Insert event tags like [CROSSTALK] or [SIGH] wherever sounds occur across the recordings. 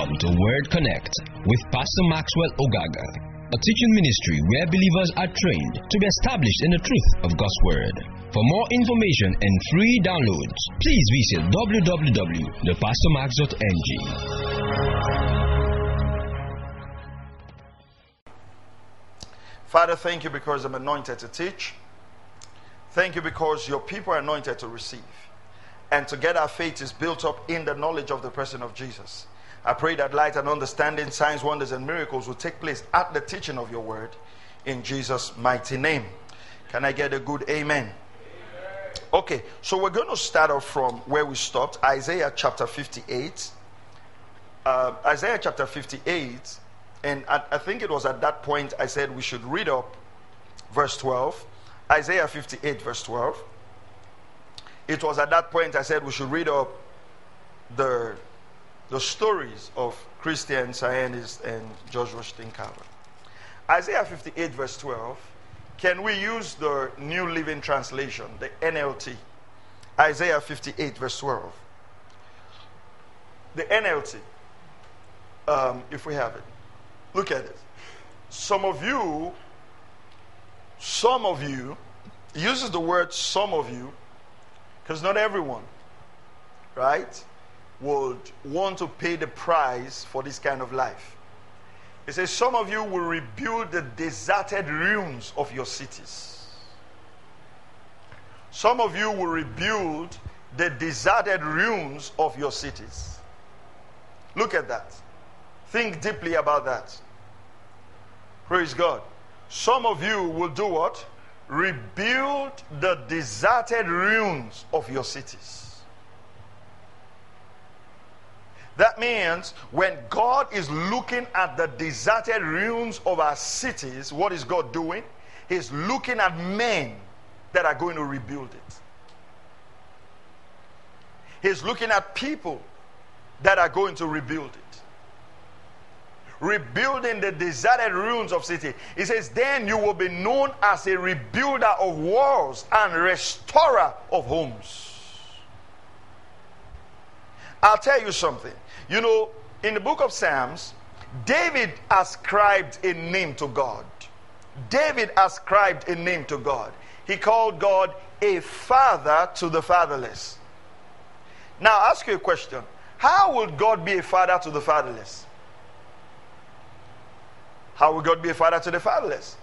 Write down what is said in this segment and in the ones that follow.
Welcome to Word Connect with Pastor Maxwell Ogaga, a teaching ministry where believers are trained to be established in the truth of God's Word. For more information and free downloads, please visit www.thepastormax.ng. Father, thank you because I'm anointed to teach. Thank you because your people are anointed to receive. And together faith is built up in the knowledge of the person of Jesus. I pray that light and understanding, signs, wonders, and miracles will take place at the teaching of your word in Jesus' mighty name. Can I get a good amen? Okay, so we're going to start off from where we stopped Isaiah chapter 58. Uh, Isaiah chapter 58, and I, I think it was at that point I said we should read up verse 12. Isaiah 58, verse 12. It was at that point I said we should read up the, the stories of Christian Scientists and George Washington Carver. Isaiah 58, verse 12. Can we use the New Living Translation, the NLT? Isaiah 58, verse 12. The NLT, um, if we have it. Look at it. Some of you, some of you, uses the word some of you, because not everyone, right, would want to pay the price for this kind of life. He says, Some of you will rebuild the deserted ruins of your cities. Some of you will rebuild the deserted ruins of your cities. Look at that. Think deeply about that. Praise God. Some of you will do what? Rebuild the deserted ruins of your cities. That means when God is looking at the deserted ruins of our cities, what is God doing? He's looking at men that are going to rebuild it. He's looking at people that are going to rebuild it. Rebuilding the deserted ruins of city. He says, then you will be known as a rebuilder of walls and restorer of homes. I'll tell you something. You know, in the book of Psalms, David ascribed a name to God. David ascribed a name to God. He called God a father to the fatherless. Now, I'll ask you a question. How would God be a father to the fatherless? How would God be a father to the fatherless?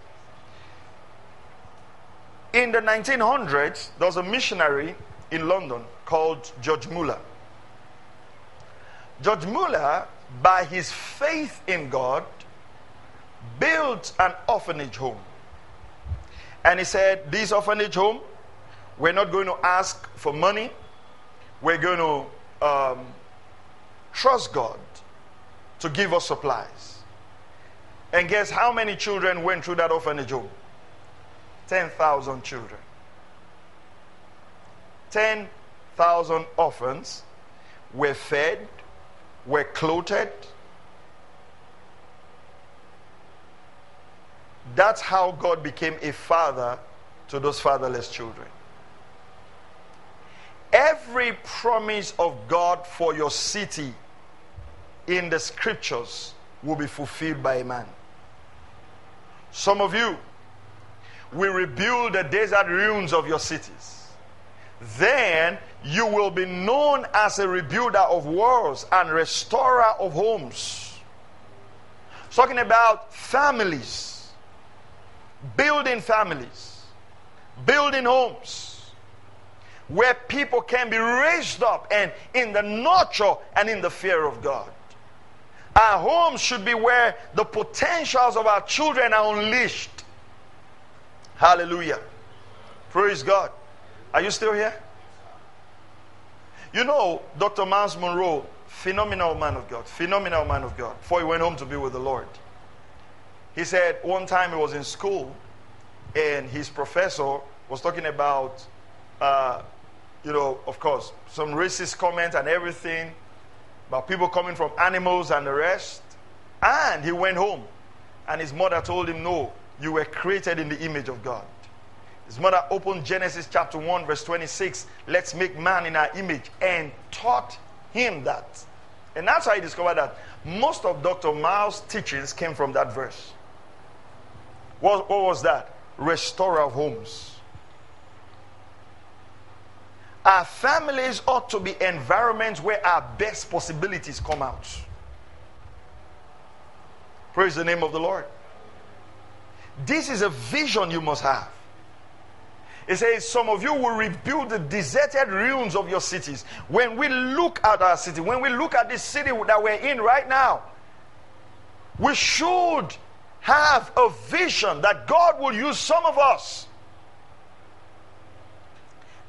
In the 1900s, there was a missionary in London called George Muller. George Muller, by his faith in God, built an orphanage home. And he said, This orphanage home, we're not going to ask for money. We're going to um, trust God to give us supplies. And guess how many children went through that orphanage home? 10,000 children. 10,000 orphans were fed, were clothed. That's how God became a father to those fatherless children. Every promise of God for your city in the scriptures will be fulfilled by a man. Some of you will rebuild the desert ruins of your cities. Then you will be known as a rebuilder of walls and restorer of homes. Talking about families, building families, building homes where people can be raised up and in the nurture and in the fear of God. Our homes should be where the potentials of our children are unleashed. Hallelujah. Praise God. Are you still here? You know, Dr. Myles Munroe, phenomenal man of God, phenomenal man of God, before he went home to be with the Lord. He said one time he was in school and his professor was talking about, uh, you know, of course, some racist comments and everything about people coming from animals and the rest. And he went home and his mother told him, No, you were created in the image of God. His mother opened Genesis chapter 1, verse 26. Let's make man in our image and taught him that. And that's how he discovered that Most of Dr. Myles' teachings came from that verse. What, what was that? Restorer of homes. Our families ought to be environments where our best possibilities come out. Praise the name of the Lord. This is a vision you must have. It says, Some of you will rebuild the deserted ruins of your cities. When we look at our city, when we look at this city that we're in right now, we should have a vision that God will use some of us.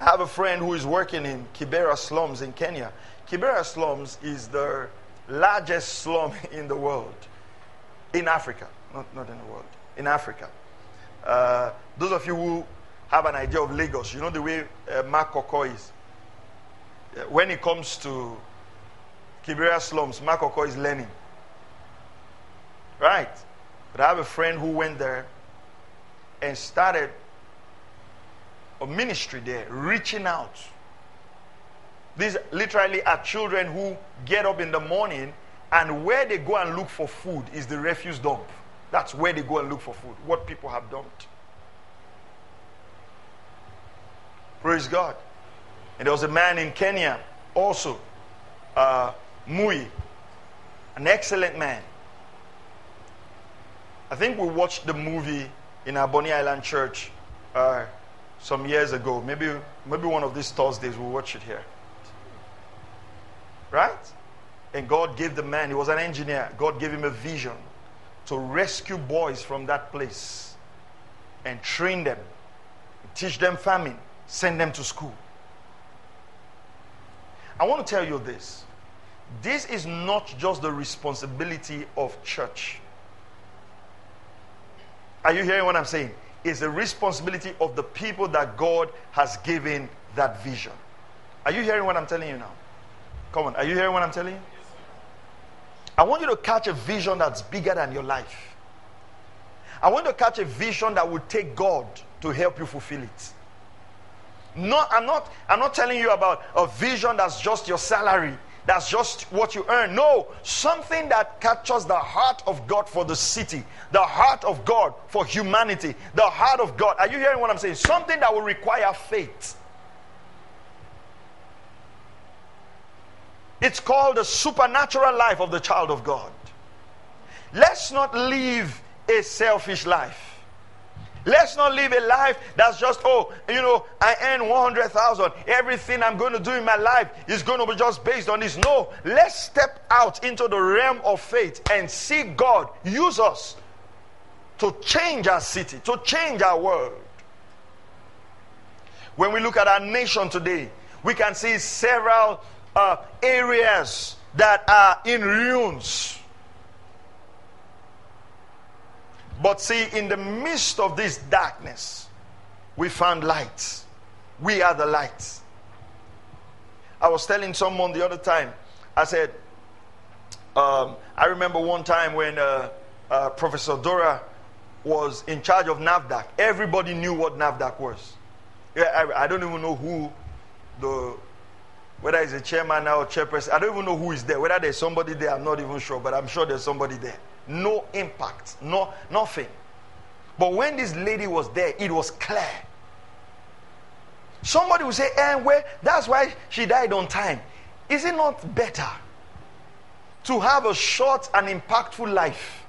I have a friend who is working in Kibera slums in Kenya. Kibera slums is the largest slum [LAUGHS] in the world, in Africa, not, not in the world, in Africa. Uh, those of you who have an idea of Lagos. You know the way uh, Makoko is. When it comes to Kibera slums, Makoko is learning. Right? But I have a friend who went there and started a ministry there, reaching out. These literally are children who get up in the morning and where they go and look for food is the refuse dump. That's where they go and look for food, what people have dumped. Praise God. And there was a man in Kenya also, uh, Mulli, an excellent man. I think we watched the movie in our Bonny Island Church uh, some years ago. Maybe, maybe one of these Thursdays we'll watch it here. Right? And God gave the man, he was an engineer, God gave him a vision to rescue boys from that place and train them, teach them farming, send them to school. I want to tell you this. This is not just the responsibility of church. Are you hearing what I'm saying? It's the responsibility of the people that God has given that vision. Are you hearing what I'm telling you now? Come on, are you hearing what I'm telling you? I want you to catch a vision that's bigger than your life. I want to catch a vision that will take God to help you fulfill it. No, I'm not, I'm not telling you about a vision that's just your salary, that's just what you earn. No, something that captures the heart of God for the city, the heart of God for humanity, the heart of God. Are you hearing what I'm saying? Something that will require faith. It's called the supernatural life of the child of God. Let's not live a selfish life. Let's not live a life that's just, oh, you know, I earn 100,000. Everything I'm going to do in my life is going to be just based on this. No, let's step out into the realm of faith and see God use us to change our city, to change our world. When we look at our nation today, we can see several uh, areas that are in ruins. But see, in the midst of this darkness, we found light. We are the light. I was telling someone the other time, I said, um, I remember one time when uh, uh, Professor Dora was in charge of NAFDAC. Everybody knew what NAFDAC was. I, I don't even know who the whether he's a chairman now or chairperson. I don't even know who is there. Whether there's somebody there, I'm not even sure, but I'm sure there's somebody there no impact, no nothing. But when this lady was there, it was clear. Somebody will say, and eh, where that's why she died on time. Is it not better to have a short and impactful life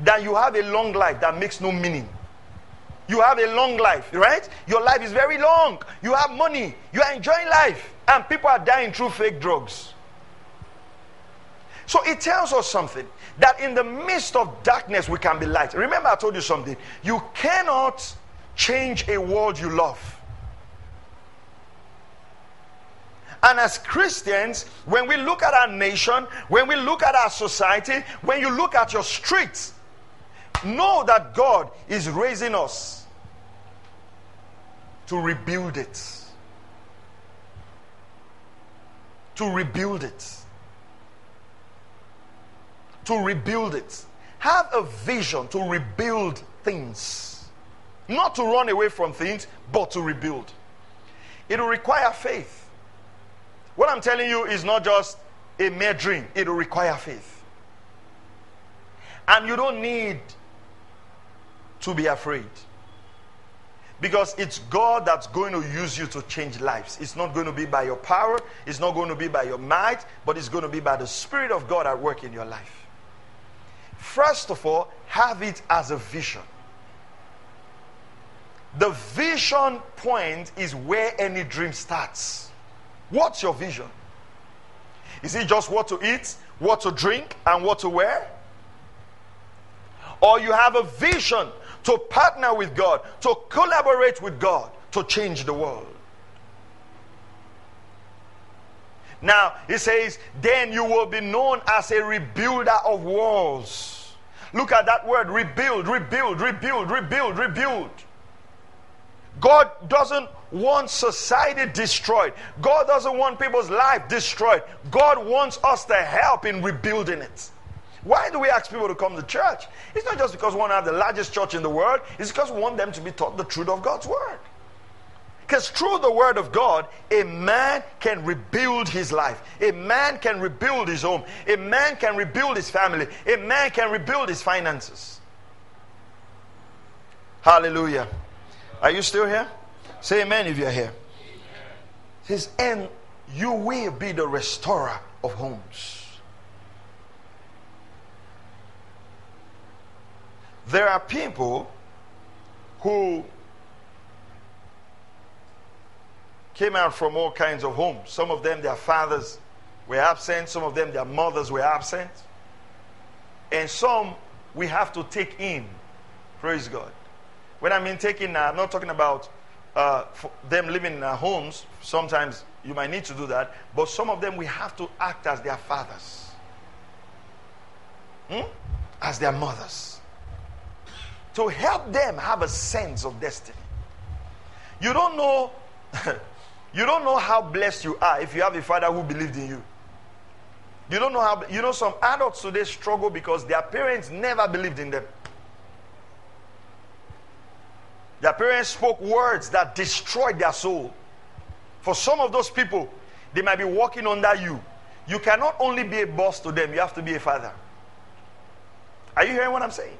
than you have a long life that makes no meaning? You have a long life, right? Your life is very long. You have money. You are enjoying life. And people are dying through fake drugs. So it tells us something that in the midst of darkness we can be light. Remember, I told you something. You cannot change a world you love. And as Christians, when we look at our nation, when we look at our society, when you look at your streets, know that God is raising us to rebuild it. To rebuild it to rebuild it. Have a vision to rebuild things. Not to run away from things, but to rebuild. It will require faith. What I'm telling you is not just a mere dream, it will require faith. And you don't need to be afraid. Because it's God that's going to use you to change lives. It's not going to be by your power, it's not going to be by your might, but it's going to be by the Spirit of God at work in your life. First of all, have it as a vision. The vision point is where any dream starts. What's your vision? Is it just what to eat, what to drink, and what to wear? Or you have a vision to partner with God, to collaborate with God to change the world. Now, he says, then you will be known as a rebuilder of walls. Look at that word rebuild, rebuild, rebuild, rebuild, rebuild. God doesn't want society destroyed. God doesn't want people's life destroyed. God wants us to help in rebuilding it. Why do we ask people to come to church? It's not just because we want to have the largest church in the world, it's because we want them to be taught the truth of God's word. Because through the word of God, a man can rebuild his life. A man can rebuild his home. A man can rebuild his family. A man can rebuild his finances. Hallelujah. Are you still here? Say amen if you're here. Says, and you will be the restorer of homes. There are people who came out from all kinds of homes. Some of them, their fathers were absent, some of them, their mothers were absent. And some we have to take in. Praise God. When I mean taking, I'm not talking about uh, them living in our homes. Sometimes you might need to do that. But some of them we have to act as their fathers, hmm? as their mothers to help them have a sense of destiny. You don't know [LAUGHS] you don't know how blessed you are if you have a father who believed in you. You don't know how you know some adults today struggle because their parents never believed in them. Their parents spoke words that destroyed their soul. For some of those people, they might be walking under you. You cannot only be a boss to them, you have to be a father. Are you hearing what I'm saying?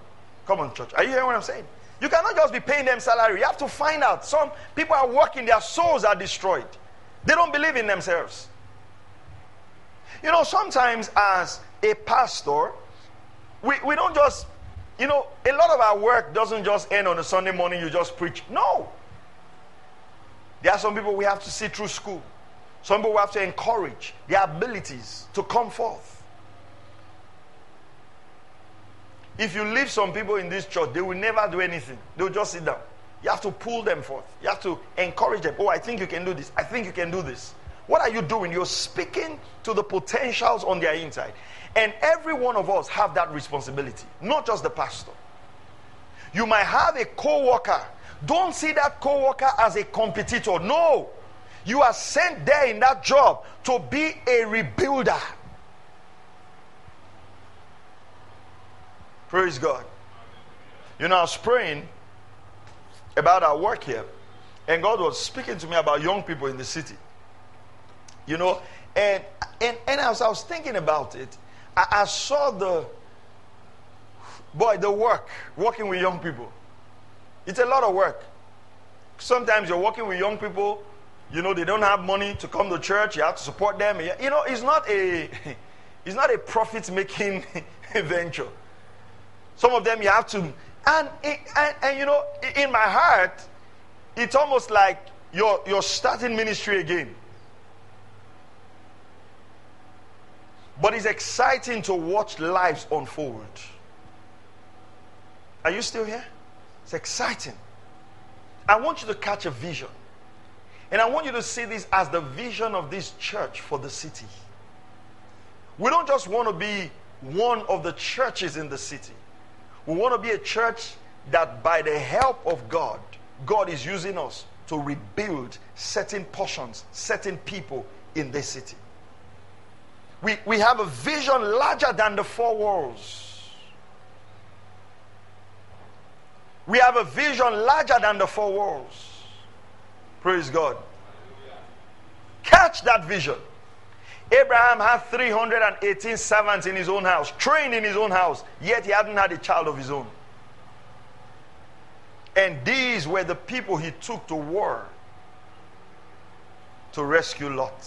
Come on, church. Are you hearing what I'm saying? You cannot just be paying them salary. You have to find out. Some people are working, their souls are destroyed. They don't believe in themselves. You know, sometimes as a pastor, we, we don't just, you know, a lot of our work doesn't just end on a Sunday morning, you just preach. No. There are some people we have to see through school. Some people we have to encourage their abilities to come forth. If you leave some people in this church, they will never do anything. They'll just sit down. You have to pull them forth. You have to encourage them. Oh, I think you can do this. I think you can do this. What are you doing? You're speaking to the potentials on their inside. And every one of us have that responsibility, not just the pastor. You might have a co-worker. Don't see that co-worker as a competitor. No. You are sent there in that job to be a rebuilder. Praise God. You know, I was praying about our work here, and God was speaking to me about young people in the city. You know, and and, and as I was thinking about it, I, I saw the boy, the work, working with young people. It's a lot of work. Sometimes you're working with young people, you know, they don't have money to come to church, you have to support them. You know, it's not a [LAUGHS] it's not a profit making [LAUGHS] venture. Some of them you have to, and, and, and you know, in my heart, it's almost like you're, you're starting ministry again. But it's exciting to watch lives unfold. Are you still here? It's exciting. I want you to catch a vision. And I want you to see this as the vision of this church for the city. We don't just want to be one of the churches in the city. We want to be a church that, by the help of God, God is using us to rebuild certain portions, certain people in this city. We, we have a vision larger than the four walls. We have a vision larger than the four walls. Praise God. Catch that vision. Abraham had 318 servants in his own house, trained in his own house, yet he hadn't had a child of his own. And these were the people he took to war to rescue Lot.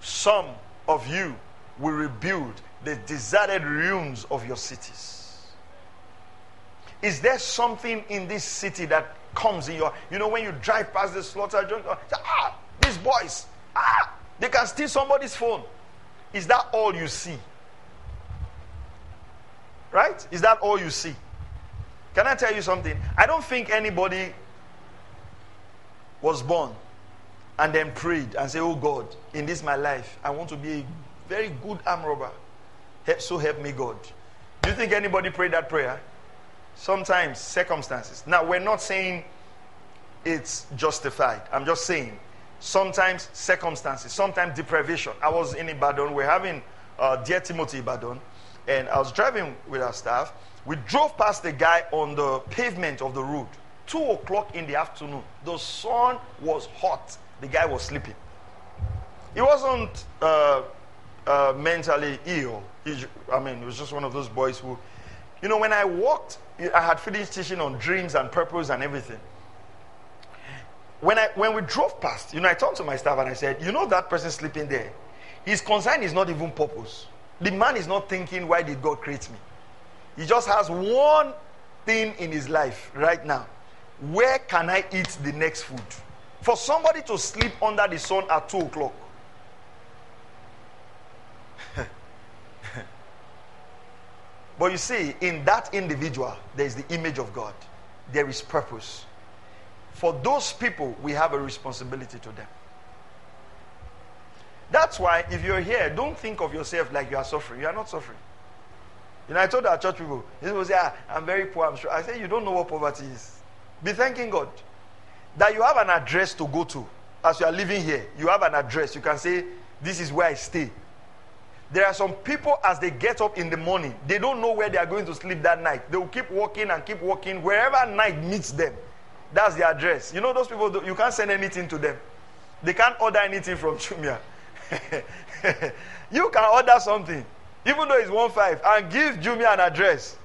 Some of you will rebuild the deserted ruins of your cities. Is there something in this city that comes in your, you know, when you drive past the slaughter, ah, these boys, ah, they can steal somebody's phone. Is that all you see? Right? Is that all you see? Can I tell you something? I don't think anybody was born and then prayed and said, Oh God, in this my life, I want to be a very good arm robber. So help me God. Do you think anybody prayed that prayer? Sometimes circumstances. Now, we're not saying it's justified. I'm just saying sometimes circumstances, sometimes deprivation. I was in Ibadan. We're having uh, Dear Timothy Ibadan, and I was driving with our staff. We drove past the guy on the pavement of the road. Two o'clock in the afternoon. The sun was hot. The guy was sleeping. He wasn't uh, uh, mentally ill. He, I mean, he was just one of those boys who, you know, when I walked, I had finished teaching on dreams and purpose and everything. When, I, when we drove past, you know, I turned to my staff and I said, you know that person sleeping there? His concern is not even purpose. The man is not thinking, why did God create me? He just has one thing in his life right now. Where can I eat the next food? For somebody to sleep under the sun at 2 o'clock. [LAUGHS] but you see, in that individual, there is the image of God, there is purpose. For those people, we have a responsibility to them. That's why, if you're here, don't think of yourself like you are suffering. You are not suffering. You know, I told our church people, people say, ah, I'm very poor, I'm sure. I said, you don't know what poverty is. Be thanking God that you have an address to go to. As you are living here, you have an address. You can say, This is where I stay. There are some people, as they get up in the morning, they don't know where they are going to sleep that night. They will keep walking and keep walking wherever night meets them. That's the address. You know, those people, you can't send anything to them, they can't order anything from [LAUGHS] Jumia. you can order something even though it's one five, and give Jumia an address.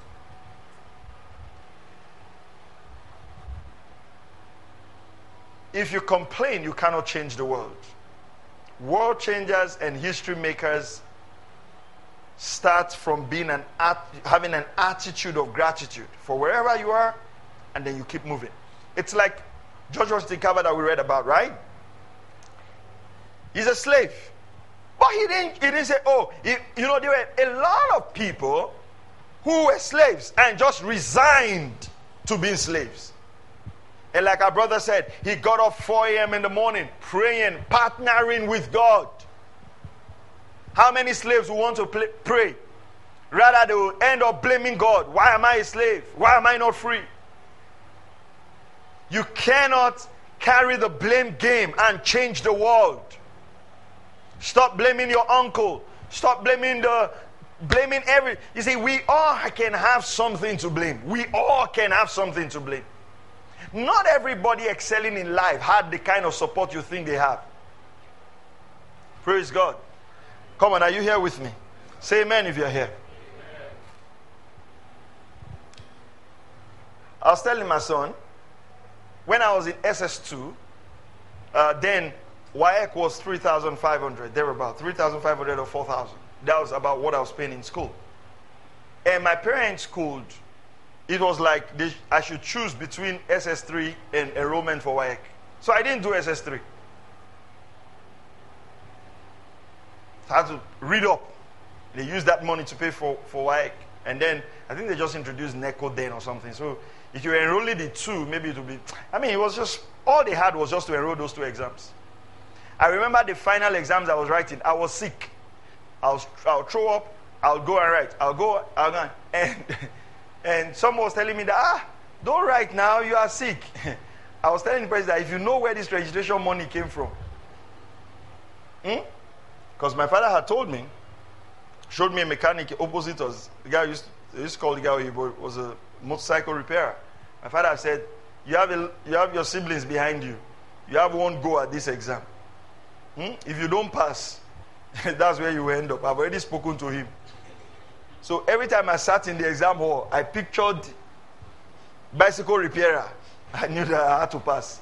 If you complain, you cannot change the world. World changers and history makers start from being an having an attitude of gratitude for wherever you are, and then you keep moving. It's like George Washington Carver that we read about, right? He's a slave. But he didn't, he didn't say, oh, he, you know, there were a lot of people who were slaves and just resigned to being slaves. And like our brother said, he got up 4 a.m. in the morning praying, partnering with God. How many slaves want to play, pray? Rather, they will end up blaming God. Why am I a slave? Why am I not free? You cannot carry the blame game and change the world. Stop blaming your uncle. Stop blaming the blaming every you see we all can have something to blame. We all can have something to blame. Not everybody excelling in life had the kind of support you think they have. Praise god. Come on are you here with me? Say amen if you're here. I was telling my son when i was in ss2 uh, then WAEC was 3,500, there about 3,500 or 4,000. That was about what I was paying in school. And my parents could, it was like they, I should choose between SS3 and enrollment for WAEC. So I didn't do SS3. I had to read up. They used that money to pay for, for WAEC. And then I think they just introduced NECO then or something. So if you enroll in the two, maybe it will be. I mean, it was just, all they had was just to enroll those two exams. I remember the final exams I was writing. I was sick. I'll, I'll throw up. I'll go and write. I'll go. I'll go. And, [LAUGHS] and someone was telling me that, ah, don't write now. You are sick. [LAUGHS] I was telling the president that if you know where this registration money came from, because hmm? my father had told me, showed me a mechanic opposite us. The guy used to, used to call the guy he was a motorcycle repairer. My father said, you have, a, you have your siblings behind you. You have one go at this exam. Hmm? If you don't pass, [LAUGHS] that's where you end up. I've already spoken to him. So every time I sat in the exam hall, I pictured bicycle repairer. [LAUGHS] I knew that I had to pass.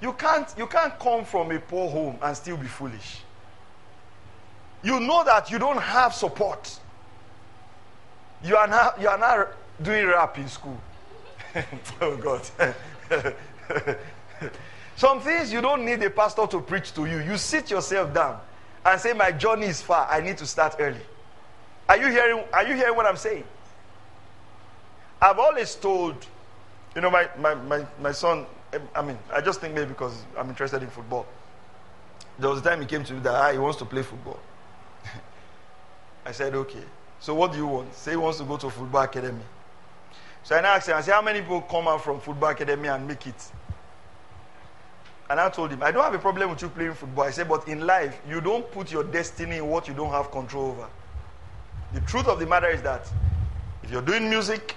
You can't, you can't come from a poor home and still be foolish. You know that you don't have support. You are not, you are not doing rap in school. [LAUGHS] oh God. [LAUGHS] Some things you don't need a pastor to preach to you. You sit yourself down and say, My journey is far. I need to start early. Are you hearing, are you hearing what I'm saying? I've always told, you know, my, my, my, my son, I mean, I just think maybe because I'm interested in football. There was a time he came to me that ah, he wants to play football. [LAUGHS] I said, okay. So what do you want? Say he wants to go to football academy. So I asked him, I said, how many people come out from football academy and make it? And I told him, I don't have a problem with you playing football. I said, but in life, you don't put your destiny in what you don't have control over. The truth of the matter is that if you're doing music,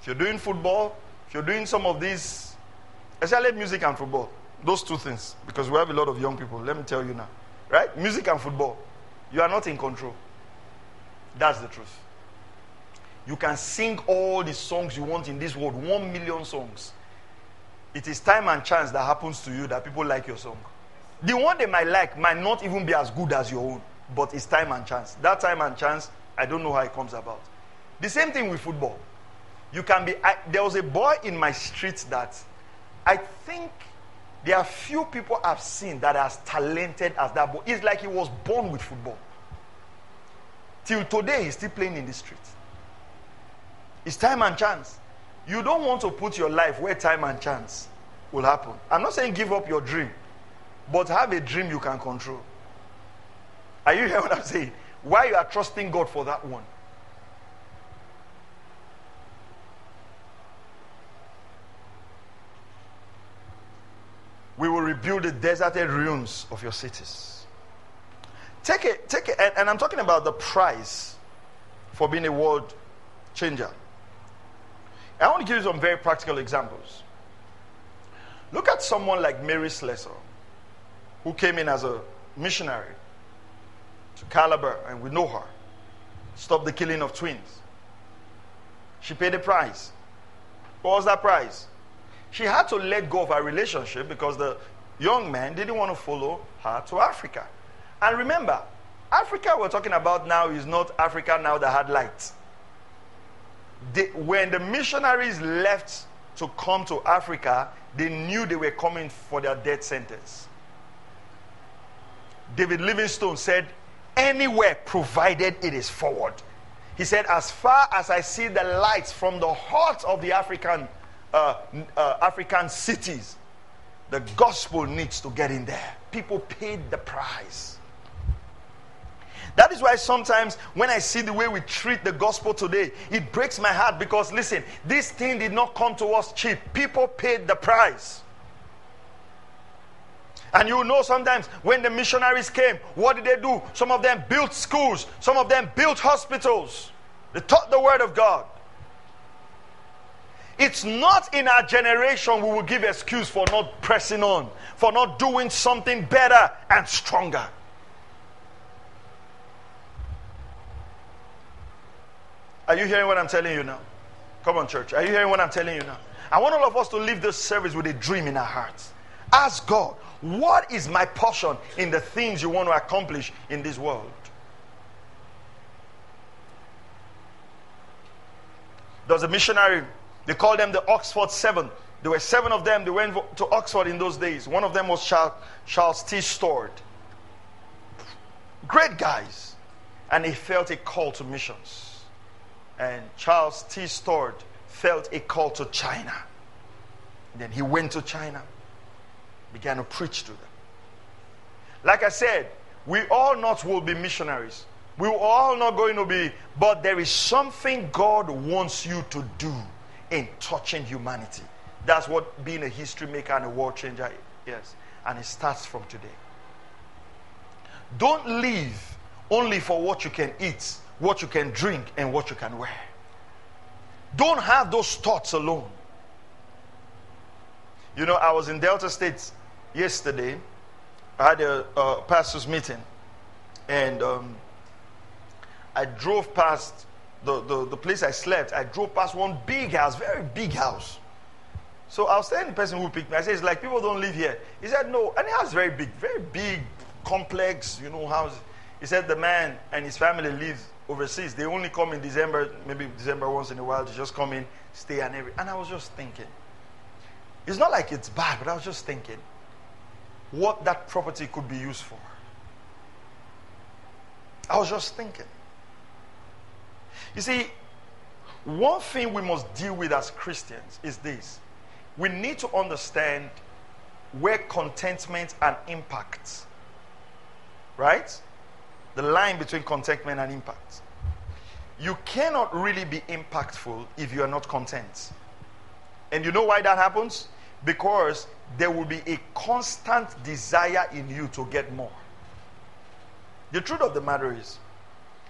if you're doing football, if you're doing some of these, especially music and football, those two things, because we have a lot of young people, let me tell you now, right? Music and football, you are not in control. That's the truth. You can sing all the songs you want in this world, one million songs. It is time and chance that happens to you that people like your song. The one they might like might not even be as good as your own, but it's time and chance. That time and chance, I don't know how it comes about. The same thing with football. You can be. I, there was a boy in my street that I think there are few people I've seen that are as talented as that boy. It's like he was born with football. Till today, he's still playing in the street. It's time and chance. You don't want to put your life where time and chance will happen. I'm not saying give up your dream, but have a dream you can control. Are you hearing what I'm saying? Why you are trusting God for that one? We will rebuild the deserted ruins of your cities. Take it, take it, and, and I'm talking about the price for being a world changer. I want to give you some very practical examples. Look at someone like Mary Slessor, who came in as a missionary to Calabar, and we know her. Stop the killing of twins. She paid a price. What was that price? She had to let go of her relationship because the young man didn't want to follow her to Africa. And remember, Africa we're talking about now is not Africa now that had lights they, when the missionaries left to come to Africa, they knew they were coming for their death sentence. David Livingstone said, Anywhere provided it is forward. He said, As far as I see the lights from the heart of the African, uh, uh, African cities, the gospel needs to get in there. People paid the price. That is why sometimes when I see the way we treat the gospel today, it breaks my heart because listen, this thing did not come to us cheap. People paid the price. And you know sometimes when the missionaries came, what did they do? Some of them built schools, some of them built hospitals. They taught the word of God. It's not in our generation we will give excuse for not pressing on, for not doing something better and stronger. Are you hearing what I'm telling you now? Come on, church. Are you hearing what I'm telling you now? I want all of us to leave this service with a dream in our hearts. Ask God, what is my portion in the things you want to accomplish in this world? There was a missionary, they called them the Oxford Seven. There were seven of them. They went to Oxford in those days. One of them was Charles, Charles T. Studd. Great guys. And he felt a call to missions and Charles T. Studd felt a call to China. Then he went to China, began to preach to them. Like I said, we all not will be missionaries. We all not going to be, but there is something God wants you to do in touching humanity. That's what being a history maker and a world changer is. And it starts from today. Don't live only for what you can eat what you can drink, and what you can wear. Don't have those thoughts alone. You know, I was in Delta State yesterday, I had a uh, pastor's meeting, and um, I drove past the, the, the place I slept. I drove past one big house, very big house. So I was telling the person who picked me, I said, it's like people don't live here. He said, no. And the house is very big, very big, complex, you know, house. He said the man and his family live overseas. They only come in December, maybe December once in a while to just come in, stay and every. And I was just thinking, it's not like it's bad, but I was just thinking what that property could be used for. I was just thinking. You see, one thing we must deal with as Christians is this we need to understand where contentment and impact, right? The line between contentment and impact. You cannot really be impactful if you are not content. And you know why that happens? Because there will be a constant desire in you to get more. The truth of the matter is,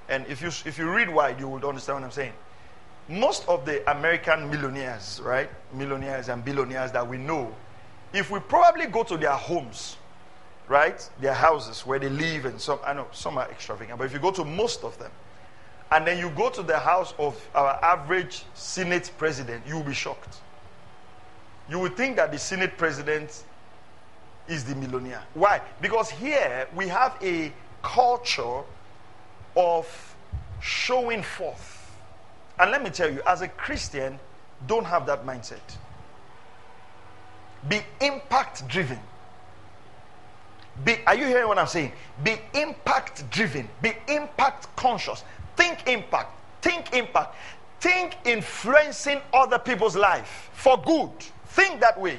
and if you, if you read wide, you will understand what I'm saying most of the American millionaires, right? Millionaires and billionaires that we know, if we probably go to their homes, right? Their houses where they live, and some, I know some are extravagant, but if you go to most of them, and then you go to the house of our average Senate president, you will be shocked. You would think that the Senate president is the millionaire. Why? Because here we have a culture of showing forth and let me tell you, as a Christian, don't have that mindset. Be impact driven. Be, are you hearing what I'm saying? Be impact driven. Be impact conscious. Think impact. Think impact. Think influencing other people's life for good. Think that way.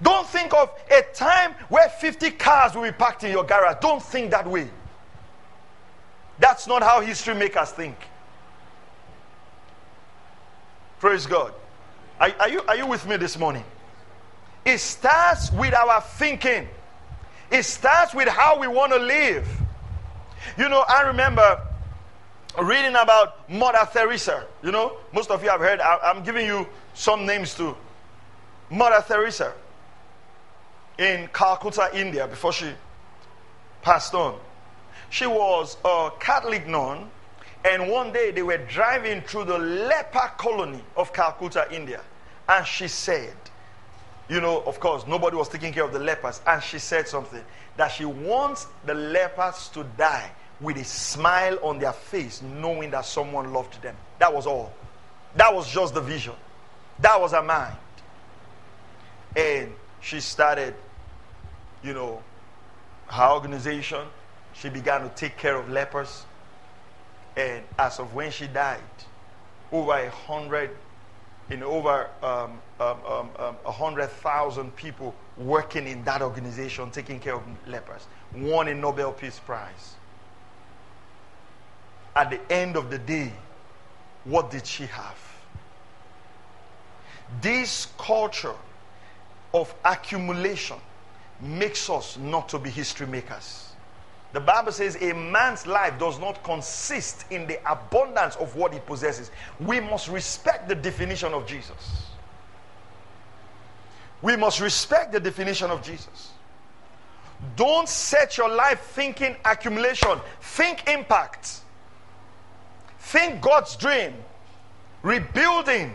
Don't think of a time where 50 cars will be parked in your garage. Don't think that way. That's not how history makers think. Praise God. Are, are, you, are you with me this morning? It starts with our thinking, it starts with how we want to live. You know, I remember reading about Mother Teresa. You know, most of you have heard, I, I'm giving you some names too. Mother Teresa in Calcutta, India, before she passed on. She was a Catholic nun and one day they were driving through the leper colony of Calcutta, India. And she said, you know, of course, nobody was taking care of the lepers. And she said something that she wants the lepers to die with a smile on their face, knowing that someone loved them. That was all. That was just the vision. That was her mind. And she started, you know, her organization. She began to take care of lepers. And as of when she died, over a hundred, in over um, um, um, um, a hundred thousand people working in that organization, taking care of lepers, won a Nobel Peace Prize. At the end of the day, what did she have? This culture of accumulation makes us not to be history makers. The Bible says a man's life does not consist in the abundance of what he possesses. We must respect the definition of Jesus. We must respect the definition of Jesus. Don't set your life thinking accumulation, think impact. Think God's dream, rebuilding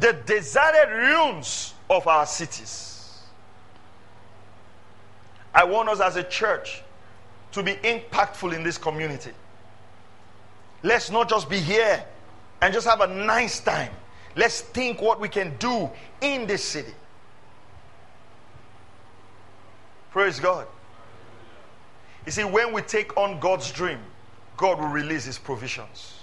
the deserted ruins of our cities. I want us as a church to be impactful in this community. Let's not just be here and just have a nice time. Let's think what we can do in this city. Praise God. You see, when we take on God's dream, God will release His provisions.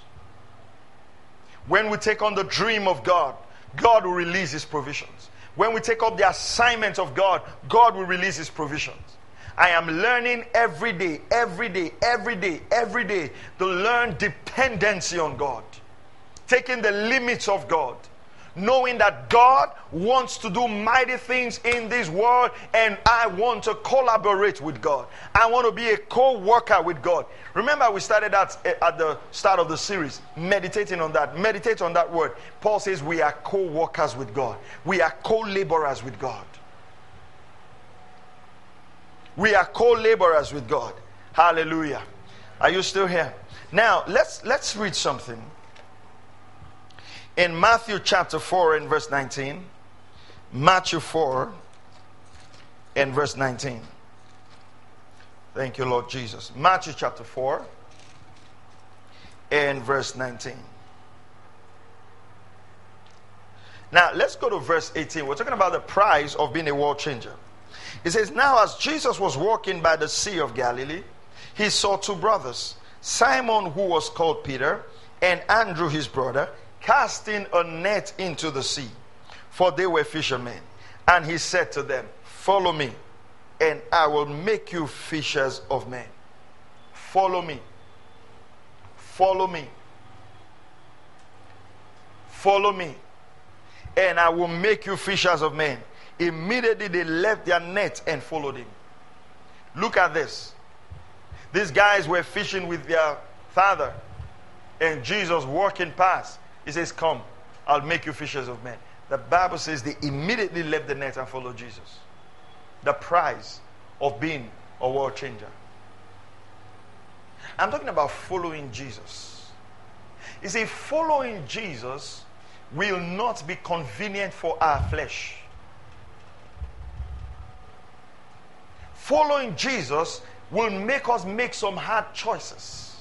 When we take on the dream of God, God will release His provisions. When we take up the assignment of God, God will release His provisions. I am learning every day, every day, every day, every day to learn dependency on God, taking the limits of God, knowing that God wants to do mighty things in this world and I want to collaborate with God. I want to be a co worker with God. Remember, we started at, eh, at the start of the series, meditating on that. Meditate on that word. Paul says we are co workers with God, we are co laborers with God. We are co-laborers with God. Hallelujah. Are you still here? Now, let's let's read something. In Matthew chapter 4 and verse 19. Matthew 4 and verse 19. Thank you, Lord Jesus. Matthew chapter 4 and verse 19. Now, let's go to verse 18. We're talking about the price of being a world changer. It says, Now, as Jesus was walking by the Sea of Galilee, he saw two brothers, Simon, who was called Peter, and Andrew, his brother, casting a net into the sea, for they were fishermen. And he said to them, Follow me, and I will make you fishers of men. Follow me. Follow me. Follow me, and I will make you fishers of men. Immediately they left their net and followed him. Look at this. These guys were fishing with their father, and Jesus walking past. He says, Come, I'll make you fishers of men. The Bible says they immediately left the net and followed Jesus. The prize of being a world changer. I'm talking about following Jesus. You see, following Jesus will not be convenient for our flesh. Following Jesus will make us make some hard choices.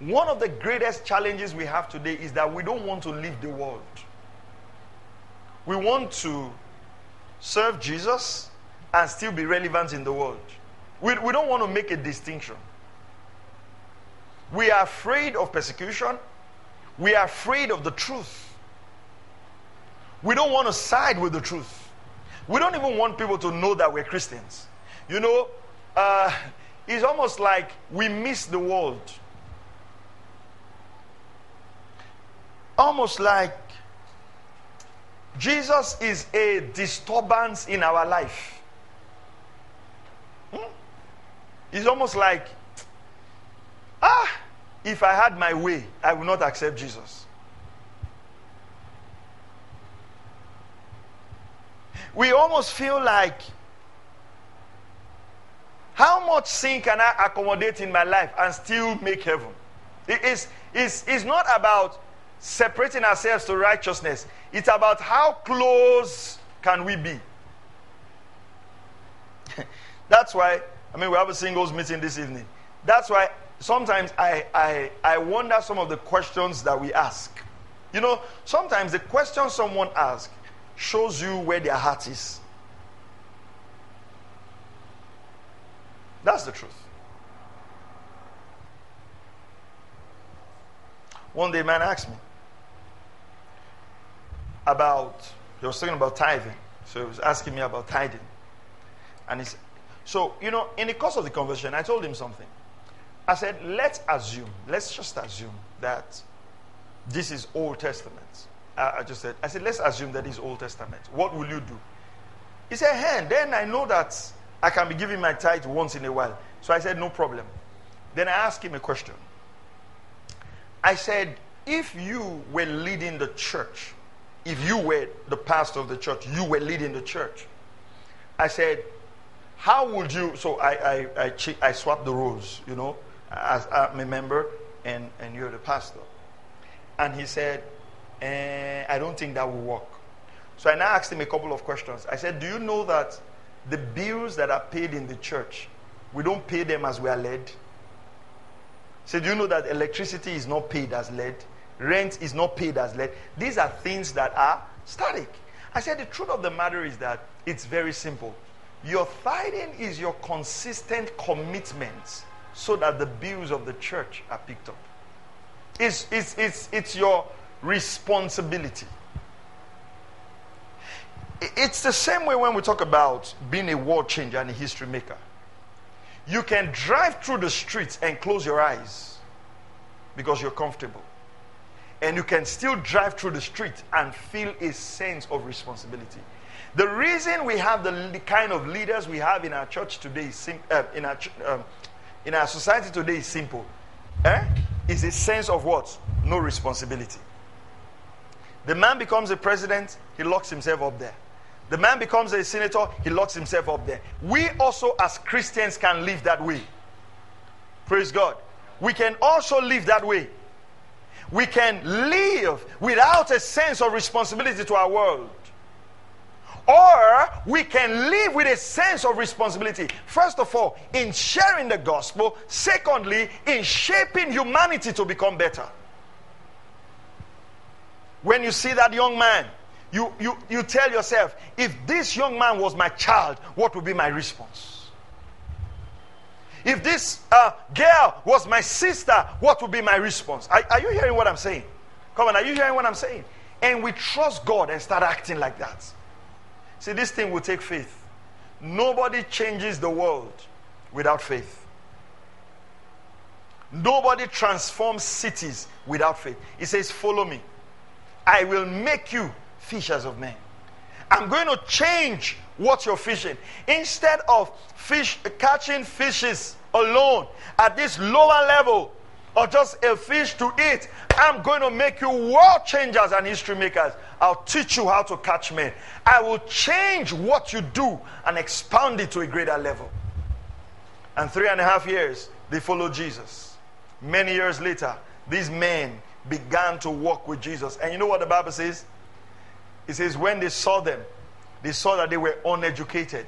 One of the greatest challenges we have today is that we don't want to leave the world. We want to serve Jesus and still be relevant in the world. We, we don't want to make a distinction. We are afraid of persecution. We are afraid of the truth. We don't want to side with the truth. We don't even want people to know that we're Christians. You know, uh, it's almost like we miss the world. Almost like Jesus is a disturbance in our life. Hmm? It's almost like, ah, if I had my way, I would not accept Jesus. We almost feel like, how much sin can I accommodate in my life and still make heaven? It is, it's, it's not about separating ourselves to righteousness. It's about how close can we be. [LAUGHS] That's why, I mean, we have a singles meeting this evening. That's why sometimes I, I, I wonder some of the questions that we ask. You know, sometimes the question someone asks shows you where their heart is. That's the truth. One day, a man asked me, about, he was talking about tithing. So he was asking me about tithing. And he said, so, you know, in the course of the conversation, I told him something. I said, let's assume, let's just assume that this is Old Testament. I, I just said, I said, let's assume that is Old Testament. What will you do? He said, hey, then I know that I can be giving my tithe once in a while. So I said, no problem. Then I asked him a question. I said, if you were leading the church if you were the pastor of the church, you were leading the church. I said, how would you? So I, I, I, I swapped the roles, you know, as I'm a member and, and you're the pastor. And he said, eh, I don't think that will work. So I now asked him a couple of questions. I said, Do you know that the bills that are paid in the church, we don't pay them as we are led? Said, Do you know that electricity is not paid as led? Rent is not paid as led. These are things that are static. I said the truth of the matter is that it's very simple. Your tithing is your consistent commitment so that the bills of the church are picked up. It's, it's, it's, it's your responsibility. It's the same way when we talk about being a world changer and a history maker. You can drive through the streets and close your eyes because you're comfortable and you can still drive through the street and feel a sense of responsibility. The reason we have the, kind of leaders we have in our church today, uh, in, our, um, in our society today, is simple. Eh? Is a sense of what? No responsibility. The man becomes a president, he locks himself up there. The man becomes a senator, he locks himself up there. We also, as Christians, can live that way. Praise God. We can also live that way. We can live without a sense of responsibility to our world. Or we can live with a sense of responsibility. First of all, in sharing the gospel. Secondly, in shaping humanity to become better. When you see that young man, you, you, you tell yourself, if this young man was my child, what would be my response? If this uh, girl was my sister, what would be my response? Are, are you hearing what I'm saying? Come on, are you hearing what I'm saying? And we trust God and start acting like that. See, this thing will take faith. Nobody changes the world without faith. Nobody transforms cities without faith. He says, Follow me. I will make you fishers of men. I'm going to change what you're fishing. Instead of fish catching fishes alone at this lower level or just a fish to eat, I'm going to make you world changers and history makers. I'll teach you how to catch men. I will change what you do and expand it to a greater level. And three and a half years, they followed Jesus. Many years later, these men began to walk with Jesus. And you know what the Bible says? It says, when they saw them, they saw that they were uneducated,